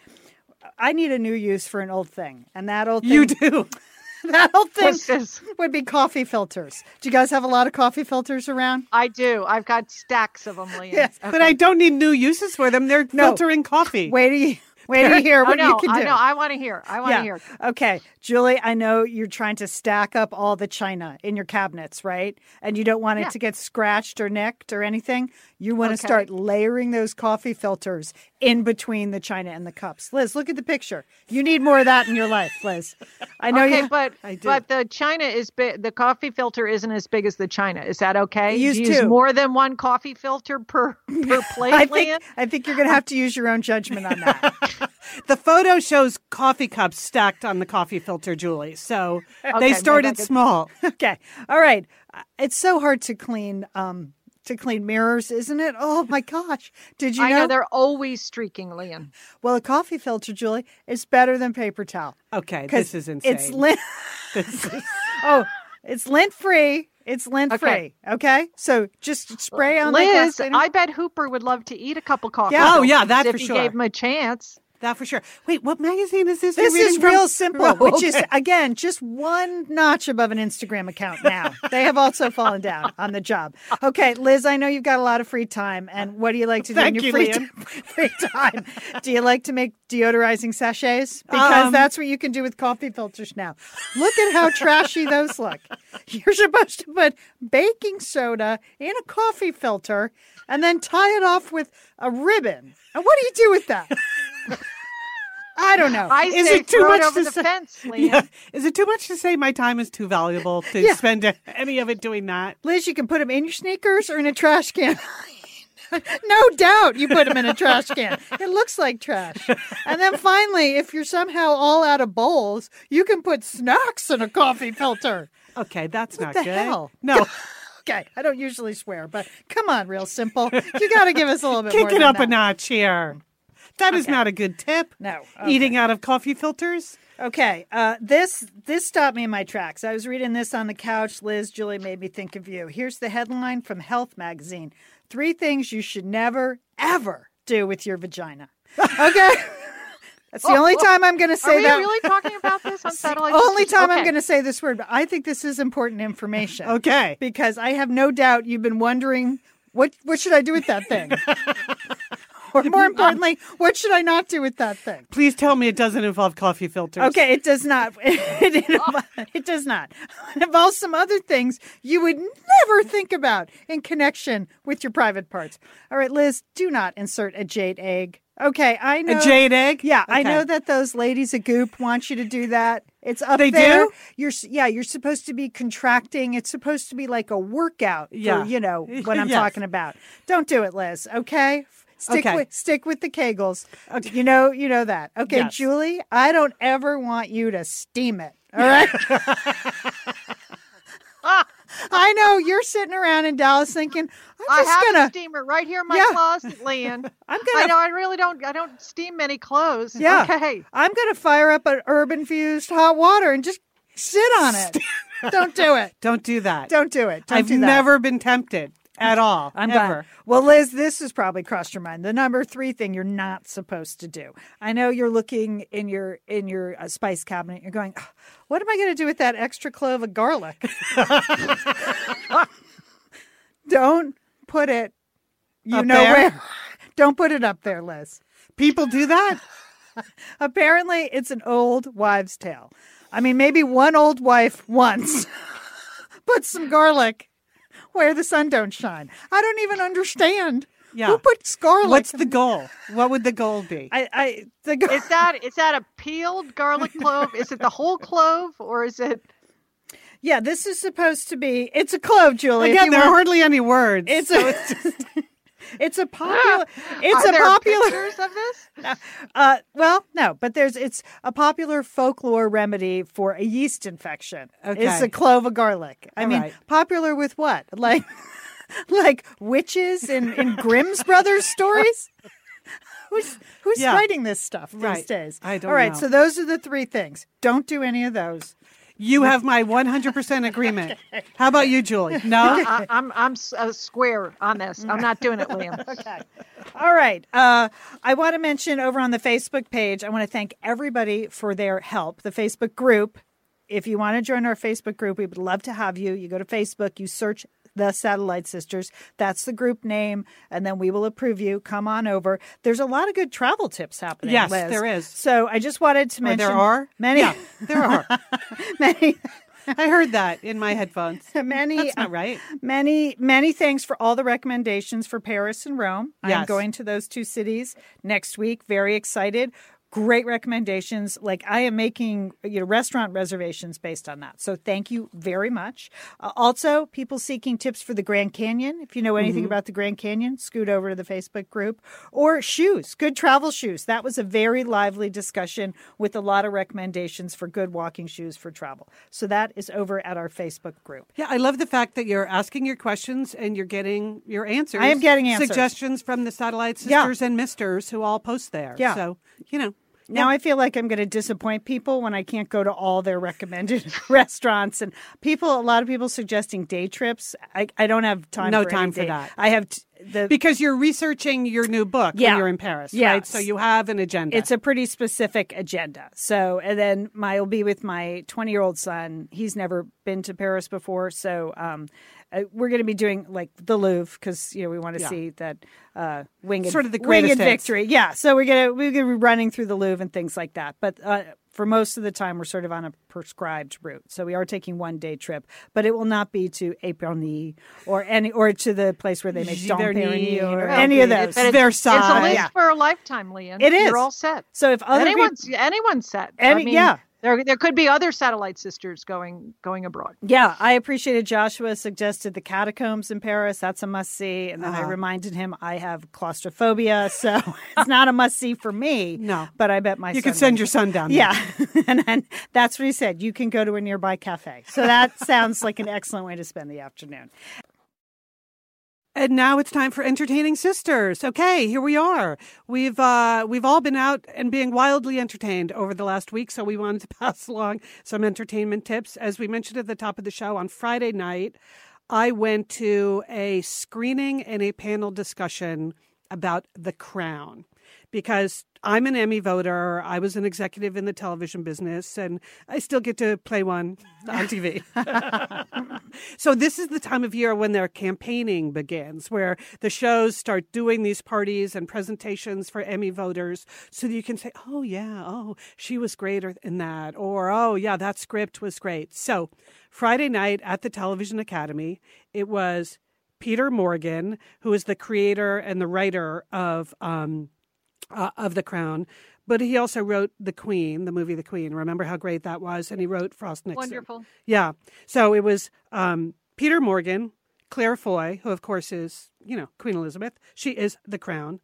I need a new use for an old thing, and that old thing, You do. *laughs* that old thing What's this? would be coffee filters. Do you guys have a lot of coffee filters around? I do. I've got stacks of them, Lian. Yes, But I don't need new uses for them. They're No. filtering coffee. Wait till you Wait to *laughs* hear Oh what no, you can I do. know. I want to hear. I want to yeah. hear. Okay, Julie, I know you're trying to stack up all the china in your cabinets, right? And you don't want it Yeah. to get scratched or nicked or anything. You want to Okay. start layering those coffee filters in between the china and the cups. Liz, look at the picture. You need more of that in your life, Liz. I know okay, you. but but the china is big. The coffee filter isn't as big as the china. Is that okay? Use use more than one coffee filter per per *laughs* plate. I Lian? think I think you're going to have to use your own judgment on that. *laughs* *laughs* The photo shows coffee cups stacked on the coffee filter, Julie. So Okay, they started small. *laughs* okay, all right. Uh, It's so hard to clean. Um, to clean mirrors, isn't it? Oh my gosh! Did you I know? know they're always streaking, Lian. well, a coffee filter, Julie, is better than paper towel. Okay, this is insane. It's lint. *laughs* oh, it's lint free. It's lint free. Okay. So just spray on the Liz. I bet Hooper would love to eat a couple coffee. Yeah. Oh, yeah, that if for you sure. gave him a chance. That for sure. Wait, what magazine is this? This is from? real simple, Oh, *laughs* which is again just one notch above an Instagram account now. *laughs* they have also fallen down on the job. Okay, Liz, I know you've got a lot of free time, and what do you like to do Thank in your you, free, ti- *laughs* free time? do you like to make deodorizing sachets? Because Um, that's what you can do with coffee filters now. Look at how trashy those look. You're supposed to put baking soda in a coffee filter and then tie it off with a ribbon. And what do you do with that? I don't know. I Is it too much to say- fence. *laughs* Yeah. Is it too much to say my time is too valuable to Yeah. spend any of it doing that? Liz, you can put them in your sneakers or in a trash can. *laughs* no doubt you put them in a trash can. It looks like trash. And then finally, if you're somehow all out of bowls, you can put snacks in a coffee filter. Okay, that's not the good. hell? No, *laughs* Okay, I don't usually swear, but come on, real simple. You got to give us a little bit more. kick it up that. a notch here. That is Okay. not a good tip. No. okay. Eating out of coffee filters. Okay, uh, this this stopped me in my tracks. I was reading this on the couch. Liz, Julie made me think of you. Here's the headline from Health Magazine: Three things you should never ever do with your vagina. Okay, *laughs* that's the only time I'm going to Are say we that. really talking about this on *laughs* satellite? only Sisters? time I'm going to say this word, but I think this is important information. Okay. because I have no doubt you've been wondering what what should I do with that thing, *laughs* or more importantly, what should I not do with that thing. Please tell me it doesn't involve coffee filters. Okay, it does not. *laughs* It, it, it does not. It involves some other things you would never think about in connection with your private parts. All right, Liz, do not insert a jade egg. Okay, I know. A jade egg? Yeah, I know that those ladies at Goop want you to do that. It's up They there. do? You're yeah, you're supposed to be contracting. It's supposed to be like a workout. for, Yeah. you know what *laughs* I'm Yes. talking about. Don't do it, Liz. Okay. Stick Okay. with stick with the Kegels. You know you know that. Okay, Yes. Julie. I don't ever want you to steam it. All right. *laughs* *laughs* I know you're sitting around in Dallas thinking, I'm I just have gonna a steamer right here in my Yeah. closet, Lian. *laughs* I'm gonna I know I really don't I don't steam many clothes. Yeah. Okay. I'm going to fire up an urban fused hot water and just sit on it. Don't do it. Don't do that. Don't do it. Don't I've do that. never been tempted at all. *laughs* I'm ever. glad. Well, Liz, this has probably crossed your mind. The number three thing you're not supposed to do. I know you're looking in your in your uh, spice cabinet. You're going, "Ugh, what am I going to do with that extra clove of garlic? *laughs* Don't put it. You Up know there? where? Don't put it up there, Liz. People do that? *laughs* Apparently, it's an old wives' tale. I mean, maybe one old wife once put some garlic where the sun don't shine. I don't even understand. Yeah. Who puts garlic? What's the goal? What would the goal be? *laughs* I, I the gar- Is that is that a peeled garlic clove? Is it the whole clove or is it yeah, this is supposed to be. It's a clove, Julie. Again, you there are hardly any words. It's so a. *laughs* it's a popular. It's Are a there popular. pictures of this? *laughs* Uh, well, no, but there's it's a popular folklore remedy for a yeast infection. It's a clove of garlic. I All mean, right. popular with what? Like, *laughs* like witches in in Grimm's brothers stories. Who's who's Yeah. writing this stuff these Right. days? I don't All right, know. so those are the three things. Don't do any of those. You have my 100% agreement. How about you, Julie? No? I, I'm I'm s- uh, square on this. I'm not doing it, Lian. *laughs* Okay. All right. Uh, I want to mention over on the Facebook page, I want to thank everybody for their help. The Facebook group. If you want to join our Facebook group, we would love to have you. You go to Facebook, you search the Satellite Sisters. That's the group name, and then we will approve you. Come on over. There's a lot of good travel tips happening. Yes, Liz. there is. So I just wanted to Or mention there are many. Yeah, there are. *laughs* many. *laughs* I heard that in my headphones. *laughs* Many, That's not right. Many, many thanks for all the recommendations for Paris and Rome. I'm going to those two cities next week. Very excited. Great recommendations. Like I am making you know restaurant reservations based on that. So thank you very much. Uh, also, people seeking tips for the Grand Canyon. If you know anything Mm-hmm. about the Grand Canyon, scoot over to the Facebook group or shoes. Good travel shoes. That was a very lively discussion with a lot of recommendations for good walking shoes for travel. So that is over at our Facebook group. Yeah, I love the fact that you're asking your questions and you're getting your answers. I am getting answers. Suggestions from the Satellite Yeah. Sisters and Misters who all post there. Yeah. So, you know. Now I feel like I'm going to disappoint people when I can't go to all their recommended *laughs* restaurants and people. A lot of people suggesting day trips. I, I don't have time. No for time for day- that. I have t- the. Because you're researching your new book Yeah. when you're in Paris, Yes. right? So you have an agenda. It's a pretty specific agenda. So, and then my will be with my 20 year old son. He's never been to Paris before, so um, uh, we're going to be doing like the Louvre because you know we want to Yeah. see that uh, winged Sort of the winged victory. Yeah, so we're gonna we're gonna be running through the Louvre and things like that. But uh, for most of the time, we're sort of on a prescribed route. So we are taking one day trip, but it will not be to Epernay or any or to the place where they make Dom Perignon or or- any of those. it's Versailles. It's a list Yeah. for a lifetime, Lian. It is. You're all set. So if other people- anyone's anyone's set. Any- I mean, yeah. There, there could be other satellite sisters going going abroad. Yeah, I appreciated Joshua suggested the catacombs in Paris. That's a must see. And then I Uh-huh. reminded him I have claustrophobia, so *laughs* it's not a must see for me. No. but I bet my you could send your son down there. Yeah, *laughs* and then that's what he said. You can go to a nearby cafe. So that sounds like an excellent way to spend the afternoon. And now it's time for entertaining sisters. Okay, here we are. We've uh, we've all been out and being wildly entertained over the last week, so we wanted to *laughs* pass along some entertainment tips. As we mentioned at the top of the show on Friday night, I went to a screening and a panel discussion about The Crown because I'm an Emmy voter. I was an executive in the television business, and I still get to play one on *laughs* TV. so this is the time of year when their campaigning begins, where the shows start doing these parties and presentations for Emmy voters, so that you can say, "Oh yeah, oh she was great in that," or "Oh yeah, that script was great." So Friday night at the Television Academy, it was Peter Morgan, who is the creator and the writer of. Um, uh, of The Crown, but he also wrote The Queen, the movie The Queen. Remember how great that was? And he wrote Frost Nixon. Wonderful. Yeah. So it was um, Peter Morgan, Claire Foy, who of course is, you know, Queen Elizabeth. She is The Crown.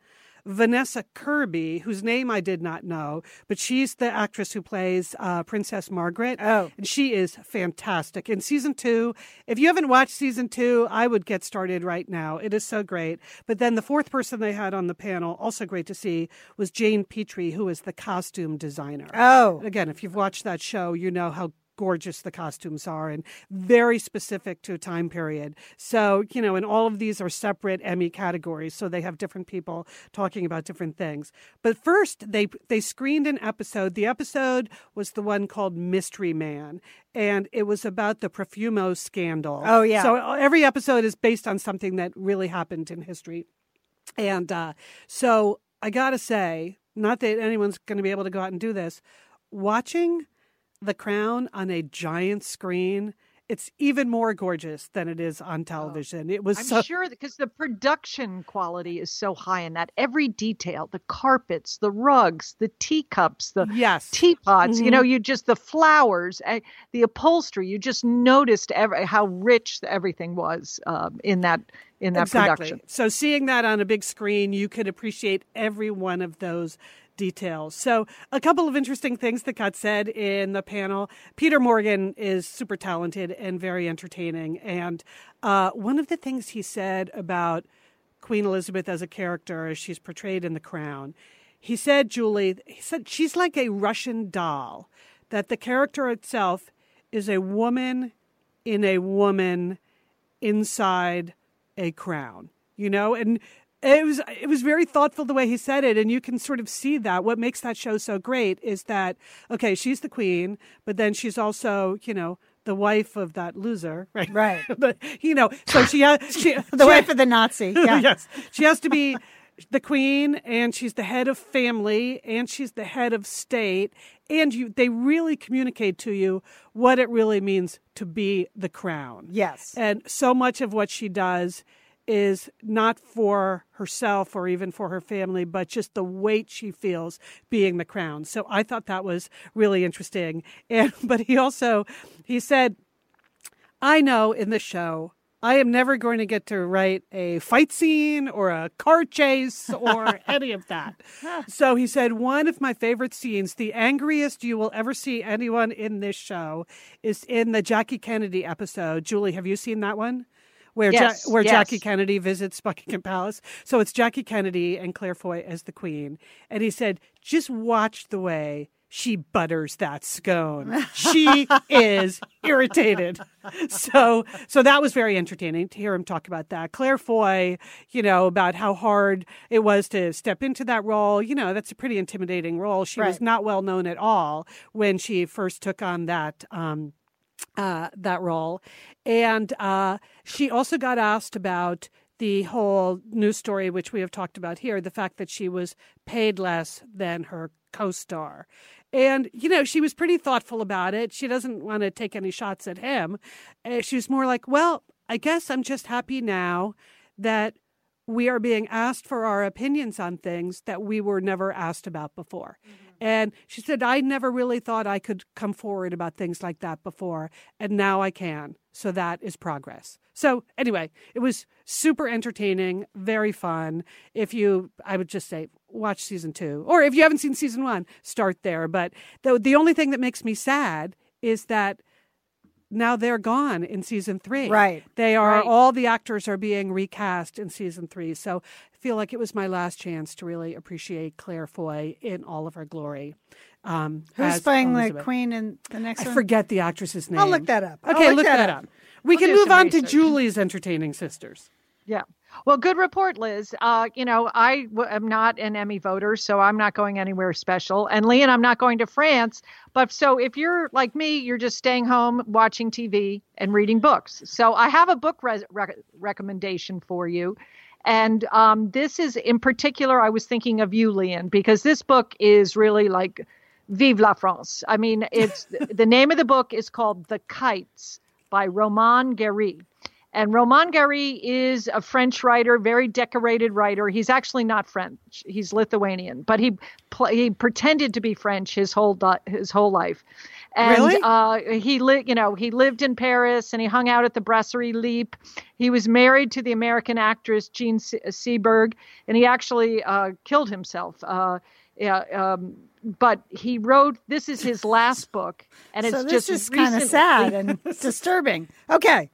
Vanessa Kirby, whose name I did not know, but she's the actress who plays uh, Princess Margaret. Oh. And she is fantastic. In season two, if you haven't watched season two, I would get started right now. It is so great. But then the fourth person they had on the panel, also great to see, was Jane Petrie, who is the costume designer. Oh, Again, if you've watched that show, you know how gorgeous the costumes are and very specific to a time period. So, you know, and all of these are separate Emmy categories, so they have different people talking about different things. But first, they they screened an episode. The episode was the one called Mystery Man, and it was about the Profumo scandal. Oh, yeah. So every episode is based on something that really happened in history. And uh, so I got to say, not that anyone's going to be able to go out and do this, watching The Crown on a giant screen, it's even more gorgeous than it is on television. It was I'm so sure because the production quality is so high in that. Every detail, the carpets, the rugs, the teacups, the yes. teapots, you Mhm. know, you just the flowers, eh, the upholstery, you just noticed every, how rich everything was um, in that in that exactly. production. So seeing that on a big screen, you could appreciate every one of those details. So a couple of interesting things that got said in the panel. Peter Morgan is super talented and very entertaining. And uh, one of the things he said about Queen Elizabeth as a character as she's portrayed in The Crown, he said, Julie, he said she's like a Russian doll, that the character itself is a woman in a woman inside a crown, you know, and it was it was very thoughtful the way he said it, and you can sort of see that. What makes that show so great is that okay, she's the queen, but then she's also you know the wife of that loser, right? *laughs* Right. but, you know, so she has *laughs* she, The she- wife of the Nazi. *laughs* Yeah. yes, she has to be the queen, and she's the head of family, and she's the head of state, and you they really communicate to you what it really means to be the crown. Yes. And so much of what she does is not for herself or even for her family, but just the weight she feels being the crown. So I thought that was really interesting. *laughs* And but he also he said, I know in the show I am never going to get to write a fight scene or a car chase or *laughs* any of that. So he said, one of my favorite scenes, the angriest you will ever see anyone in this show, is in the Jackie Kennedy episode. Julie, have you seen that one? Where, Yes, where yes. Jackie Kennedy visits Buckingham Palace. So it's Jackie Kennedy and Claire Foy as the queen. And he said, just watch the way she butters that scone. She *laughs* is irritated. So so that was very entertaining to hear him talk about that. Claire Foy, you know, about how hard it was to step into that role. You know, that's a pretty intimidating role. She was not well known at all when she first took on that um uh, that role. And uh, she also got asked about the whole news story, which we have talked about here, the fact that she was paid less than her co star. And, you know, she was pretty thoughtful about it. She doesn't want to take any shots at him. She was more like, well, I guess I'm just happy now that we are being asked for our opinions on things that we were never asked about before. Mm-hmm. And she said, I never really thought I could come forward about things like that before, and now I can. So that is progress. So, anyway, it was super entertaining, very fun. If you, I would just say, watch season two. Or if you haven't seen season one, start there. But the, the only thing that makes me sad is that now they're gone in season three. Right. They are Right. all the actors are being recast in season three. So I feel like it was my last chance to really appreciate Claire Foy in all of her glory. Um, Who's as playing the queen in the next I one? forget the actress's name. I'll look that up. Okay, look look, that that, up. up. We We'll can move some on to. Julie's entertaining sisters. Yeah. Well, good report, Liz. Uh, you know, I w- am not an Emmy voter, so I'm not going anywhere special. And Lee and I'm not going to France. But so if you're like me, you're just staying home, watching TV, and reading books. So I have a book res- rec- recommendation for you. And um, this is in particular, I was thinking of you, Lian, because this book is really like Vive la France. I mean, it's *laughs* the name of the book is called The Kites by Romain Gary. And Romain Gary is a French writer, very decorated writer. He's actually not French; he's Lithuanian, but he he pretended to be French his whole di- his whole life. And Really? uh, he li- you know he lived in Paris and he hung out at the Brasserie Lipp. He was married to the American actress Jean Se- Seberg, and he actually uh, killed himself. Uh, yeah, um, but he wrote. This is his last book, and it's so this just kind of sad and *laughs* disturbing. Okay.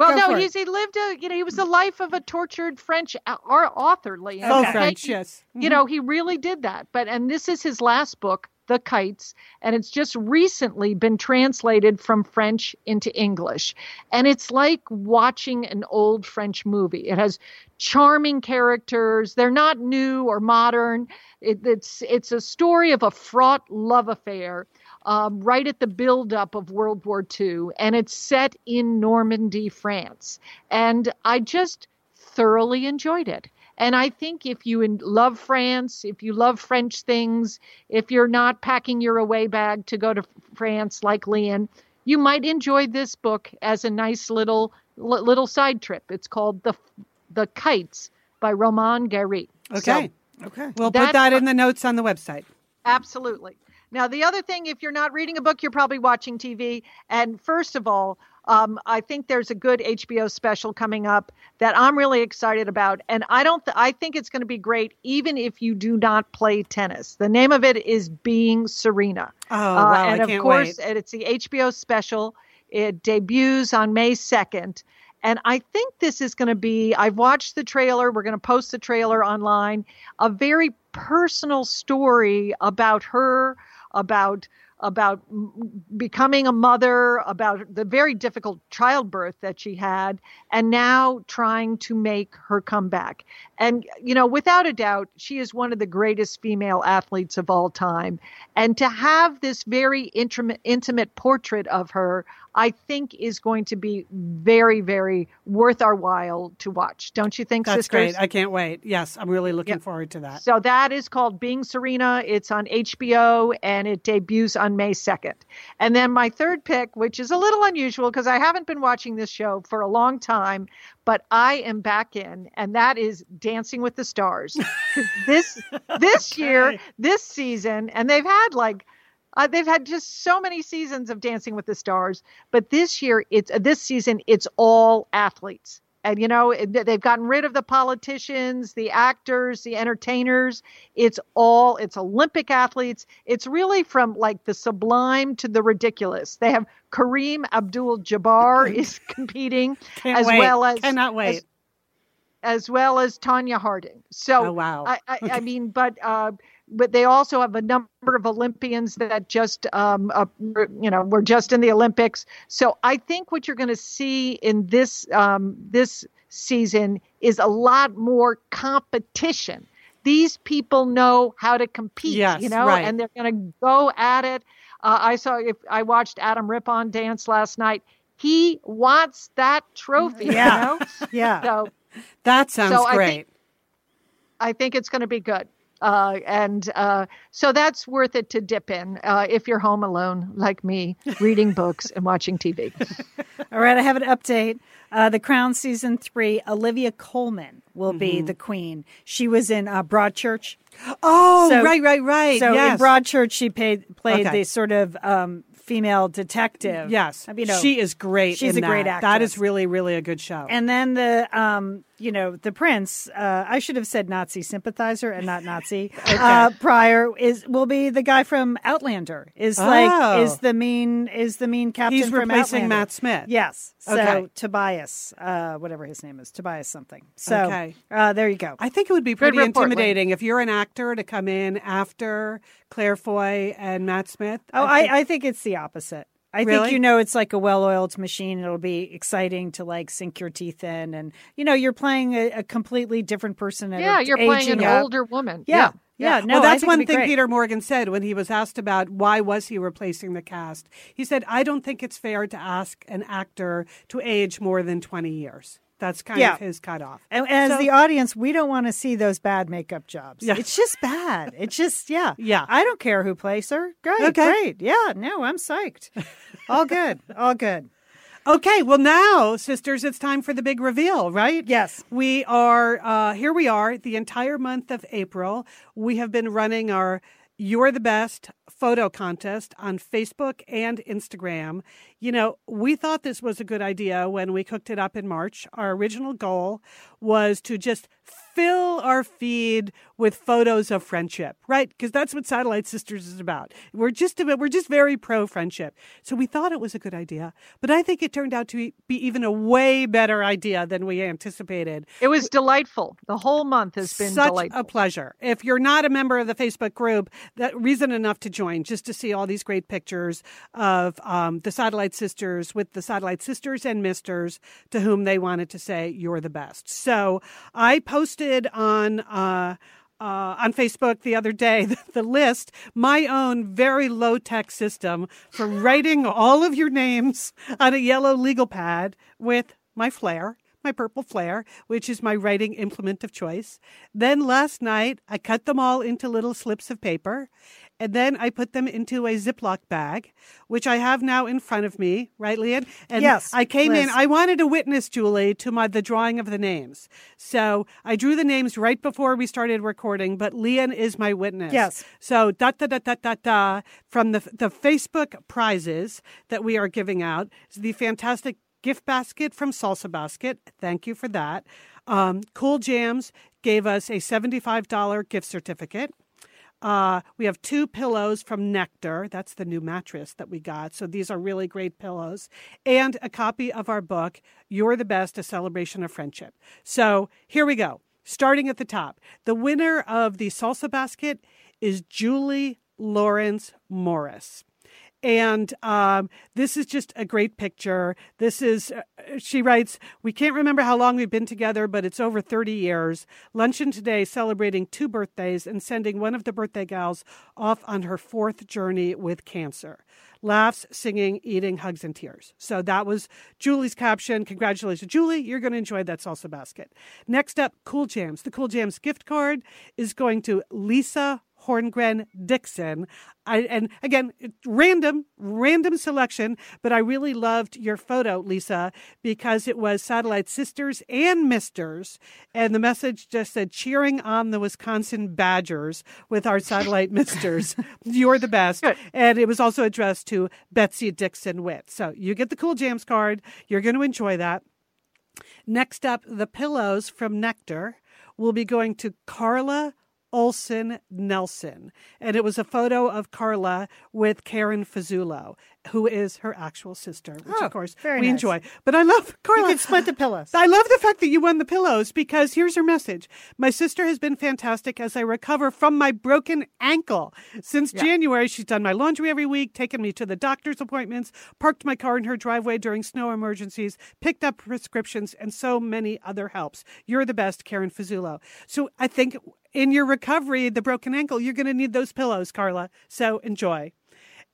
Well, Go no, he's he lived a you know he was the life of a tortured French uh, ar- author, Okay? French, yes. You mm-hmm. know he really did that. But and this is his last book, The Kites, and it's just recently been translated from French into English, and it's like watching an old French movie. It has charming characters. They're not new or modern. It, it's it's a story of a fraught love affair um, right at the buildup of World War II, and it's set in Normandy, France. And I just thoroughly enjoyed it. And I think if you in, love France, if you love French things, if you're not packing your away bag to go to France like Lian, you might enjoy this book as a nice little li- little side trip. It's called the the Kites by Romain Gary. Okay. Okay. we'll put that in the notes on the website. Absolutely. Now, the other thing, if you're not reading a book, you're probably watching TV. And first of all, um, I think there's a good HBO special coming up that I'm really excited about. And I don't, th- I think it's going to be great, even if you do not play tennis. The name of it is Being Serena. Oh, wow, and I of course, wait. and it's the HBO special. It debuts on May 2nd. And I think this is going to be, I've watched the trailer. We're going to post the trailer online. A very personal story about her, about about becoming a mother, about the very difficult childbirth that she had, and now trying to make her comeback. And, you know, without a doubt, she is one of the greatest female athletes of all time. And to have this very intimate, intimate portrait of her, I think is going to be very, very worth our while to watch. Don't you think, That's sisters? great. I can't wait. Yes, I'm really looking yep. forward to that. So that is called Being Serena. It's on HBO and it debuts on May 2nd. And then my third pick, which is a little unusual because I haven't been watching this show for a long time, but I am back in, and that is Dancing with the Stars. *laughs* this this okay. year, this season, and they've had like uh, they've had just so many seasons of Dancing with the Stars, but this year it's uh, this season it's all athletes. And you know they've gotten rid of the politicians, the actors, the entertainers. It's all it's Olympic athletes. It's really from like the sublime to the ridiculous. They have Kareem Abdul-Jabbar *laughs* is competing as wait. well as cannot wait. As, as well as Tonya Harding. So oh, wow. I, I, I mean, but uh, but they also have a number of Olympians that just, um, uh, you know, were just in the Olympics. So I think what you're going to see in this um, this season is a lot more competition. These people know how to compete, yes, you know, right. and they're going to go at it. Uh, I saw if I watched Adam Rippon dance last night. He wants that trophy. Yeah, you know? yeah. So that sounds so great. I think, I think it's going to be good. Uh, and uh, so that's worth it to dip in uh, if you're home alone, like me, *laughs* reading books and watching TV. *laughs* All right, I have an update. Uh, the Crown season three, Olivia Colman will mm-hmm. be the queen. She was in uh, Broadchurch. Oh, so, right, right, right. So yes. in Broadchurch, she paid, played okay. the sort of um, female detective. Yes, you know, she is great. She's a that. great actress. That is really, really a good show. And then the, um, you know, the prince. Uh, I should have said Nazi sympathizer and not Nazi. *laughs* okay. uh, prior is will be the guy from Outlander. Is oh. like is the mean is the mean captain. He's replacing Outlander. Matt Smith. Yes. So Okay. Tobias, uh, whatever his name is, Tobias something. So Okay. uh, there you go. I think it would be pretty intimidating if you're an actor to come in after Claire Foy and Matt Smith. Oh, think- I, I think it's the opposite. I Really? think you know it's like a well-oiled machine. It'll be exciting to like sink your teeth in, and you know you're playing a, a completely different person. At yeah, a- you're playing an up. older woman. Yeah, yeah. No, well, that's one thing great. Peter Morgan said when he was asked about why was he replacing the cast. He said, "I don't think it's fair to ask an actor to age more than 20 years." That's kind Yeah. of his cutoff. And as So- the audience, we don't want to see those bad makeup jobs. Yeah. It's just bad. It's just yeah. Yeah. I don't care who plays her. Great, Okay. great. Yeah, no, I'm psyched. All good. All good. Okay, well now, sisters, it's time for the big reveal, right? Yes. We are uh, here. We are the entire month of April. We have been running our "You're the Best" photo contest on Facebook and Instagram. You know, we thought this was a good idea when we cooked it up in March. Our original goal was to just fill our feed with photos of friendship, right? Because that's what Satellite Sisters is about. We're just we're just very pro friendship. So we thought it was a good idea, but I think it turned out to be, be even a way better idea than we anticipated. It was delightful. The whole month has been Such delightful. a pleasure. If you're not a member of the Facebook group, that reason enough to join just to see all these great pictures of um, the Satellite Sisters with the Satellite Sisters and Misters to whom they wanted to say you're the best. So I posted on. Uh, uh, on Facebook the other day *laughs* the, list, my own very low tech system for writing all of your names on a yellow legal pad with my flair my purple flare, which is my writing implement of choice. Then last night, I cut them all into little slips of paper, and then I put them into a Ziploc bag, which I have now in front of me, right, Lian? And Yes, I came in, I wanted a witness, Julie, to my the drawing of the names. So I drew the names right before we started recording, but Lian is my witness. Yes. So da da da da da da from the the Facebook prizes that we are giving out is the fantastic gift basket from Salsa Basket. Thank you for that. Um, cool Jams gave us a $75 gift certificate. Uh, we have two pillows from Nectar. That's the new mattress that we got. So these are really great pillows. And a copy of our book, You're the Best, A Celebration of Friendship. So here we go. Starting at the top. The winner of the salsa basket is Julie Lawrence Morris. And um, this is just a great picture. This is, uh, she writes, We can't remember how long we've been together, but it's over 30 years. Luncheon today celebrating two birthdays and sending one of the birthday gals off on her fourth journey with cancer laughs, singing, eating, hugs, and tears. So that was Julie's caption. Congratulations, Julie. You're going to enjoy that salsa basket. Next up, Cool Jams. The Cool Jams gift card is going to Lisa Horngren Dixon. I, and again, random, random selection, but I really loved your photo, Lisa, because it was Satellite Sisters and Misters. And the message just said, cheering on the Wisconsin Badgers with our Satellite Misters. *laughs* You're the best. Good. And it was also addressed to Betsy Dixon Witt. So you get the Cool Jams card. You're going to enjoy that. Next up, the pillows from Nectar We'll be going to Carla Olson Nelson. And it was a photo of Carla with Karen Fazzulo, who is her actual sister, which oh, of course we nice. enjoy. But I love Carla. You can split the pillows. *laughs* I love the fact that you won the pillows because here's her message. My sister has been fantastic as I recover from my broken ankle. Since yeah. January, she's done my laundry every week, taken me to the doctor's appointments, parked my car in her driveway during snow emergencies, picked up prescriptions, and so many other helps. You're the best, Karen Fazzulo. So I think in your recovery, the broken ankle, you're going to need those pillows, Carla. So enjoy.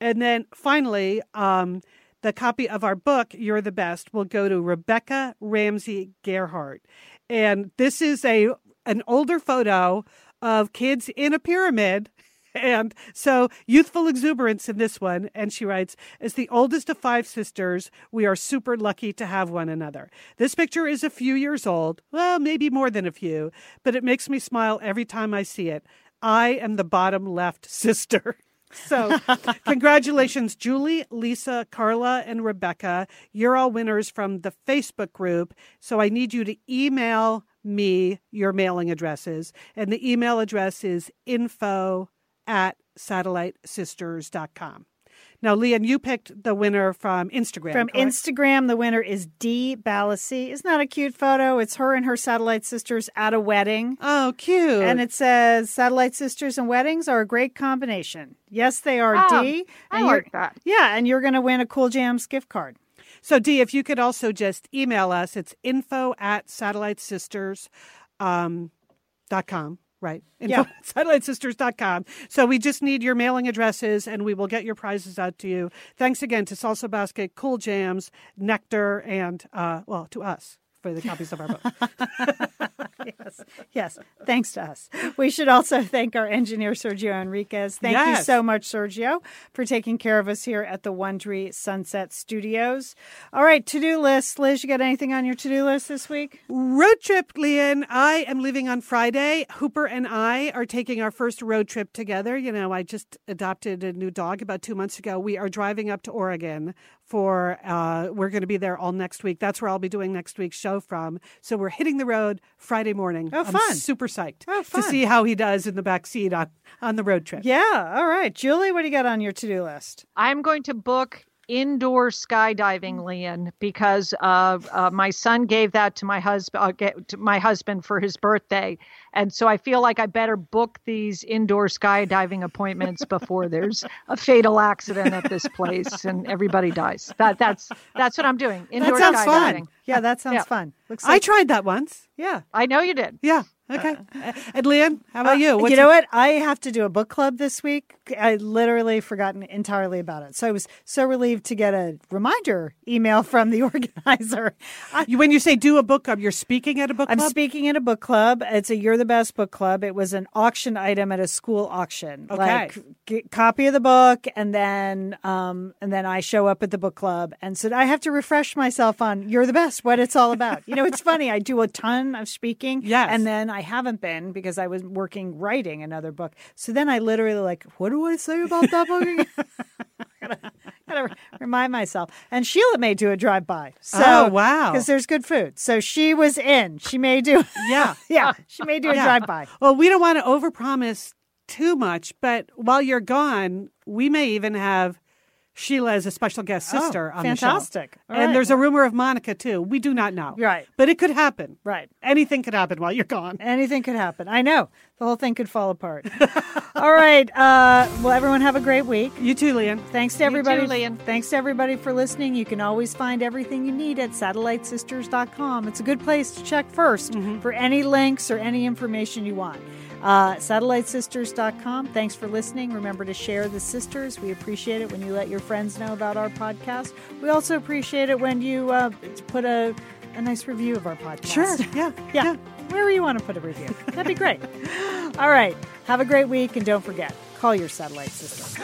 And then finally, um, the copy of our book, You're the Best, will go to Rebecca Ramsey Gerhardt. And this is a an older photo of kids in a pyramid *laughs* and so youthful exuberance in this one. And she writes, as the oldest of five sisters, we are super lucky to have one another. This picture is a few years old, well, maybe more than a few, but it makes me smile every time I see it. I am the bottom left *laughs* sister. So, *laughs* congratulations, Julie, Lisa, Carla, and Rebecca. You're all winners from the Facebook group. So, I need you to email me your mailing addresses. And the email address is info at satellitesisters.com. Now, Lian, you picked the winner from Instagram. From correct? Instagram, the winner is D. Balassi. Isn't that a cute photo? It's her and her satellite sisters at a wedding. Oh, cute. And it says satellite sisters and weddings are a great combination. Yes, they are, oh, D. I like that. Yeah, and you're going to win a Cool Jams gift card. So, D, if you could also just email us, it's info at satellitesisters.com. Um, Right. Info yeah. *laughs* satellitesisters.com. So we just need your mailing addresses and we will get your prizes out to you. Thanks again to Salsa Basket, Cool Jams, Nectar, and, uh, well, to us for the copies of our book. *laughs* yes, yes. Thanks to us. We should also thank our engineer, Sergio Enriquez. Thank yes. you so much, Sergio, for taking care of us here at the Wondery Sunset Studios. All right, to do list. Liz, you got anything on your to do list this week? Road trip, Lian. I am leaving on Friday. Hooper and I are taking our first road trip together. You know, I just adopted a new dog about two months ago. We are driving up to Oregon for, uh, we're going to be there all next week. That's where I'll be doing next week's show from. So we're hitting the road Friday morning. Oh, fun. I'm super psyched oh, to see how he does in the back seat on, on the road trip. Yeah. All right. Julie, what do you got on your to do list? I'm going to book indoor skydiving, Lian, because uh, uh, my son gave that to my husband, uh, to my husband for his birthday, and so I feel like I better book these indoor skydiving appointments before there's a fatal accident at this place and everybody dies. That that's that's what I'm doing. Indoor that sounds skydiving. fun. Yeah, that sounds yeah. fun. Looks like- I tried that once. Yeah, I know you did. Yeah. Okay. Uh, and Lian, how about you? What's you know what? I have to do a book club this week. I literally forgotten entirely about it. So I was so relieved to get a reminder email from the *laughs* organizer. I, when you say do a book club, you're speaking at a book club? I'm speaking at a book club. It's a You're the Best book club. It was an auction item at a school auction. Okay. Like g- copy of the book and then um and then I show up at the book club and said I have to refresh myself on You're the Best, what it's all about. you know, it's *laughs* funny. I do a ton of speaking. Yes. And then I haven't been because I was working writing another book. So then I literally like, what do I say about that book again? *laughs* gotta, gotta remind myself. And Sheila may do a drive by. So oh, wow. Because there's good food. So she was in. She may do *laughs* Yeah. yeah. She may do a yeah. drive by. Well, we don't want to overpromise too much, but while you're gone, we may even have Sheila is a special guest Oh, sister on fantastic. the show. All and right. there's a rumor of Monica too. We do not know. Right. But it could happen. Right. Anything could happen while you're gone. Anything could happen. I know. The whole thing could fall apart. *laughs* All right. Uh, well, everyone have a great week. You too, Lian. Thanks to everybody. too, Lian. Thanks to everybody for listening. You can always find everything you need at satellitesisters.com. It's a good place to check 1st for any links or any information you want. Uh, satellitesisters.com. Thanks for listening. Remember to share the sisters. We appreciate it when you let your friends know about our podcast. We also appreciate it when you uh, put a, a nice review of our podcast. Sure. *laughs* Yeah. Yeah. Wherever you want to put a review. That'd be great. *laughs* All right. Have a great week and don't forget, call your satellite sister.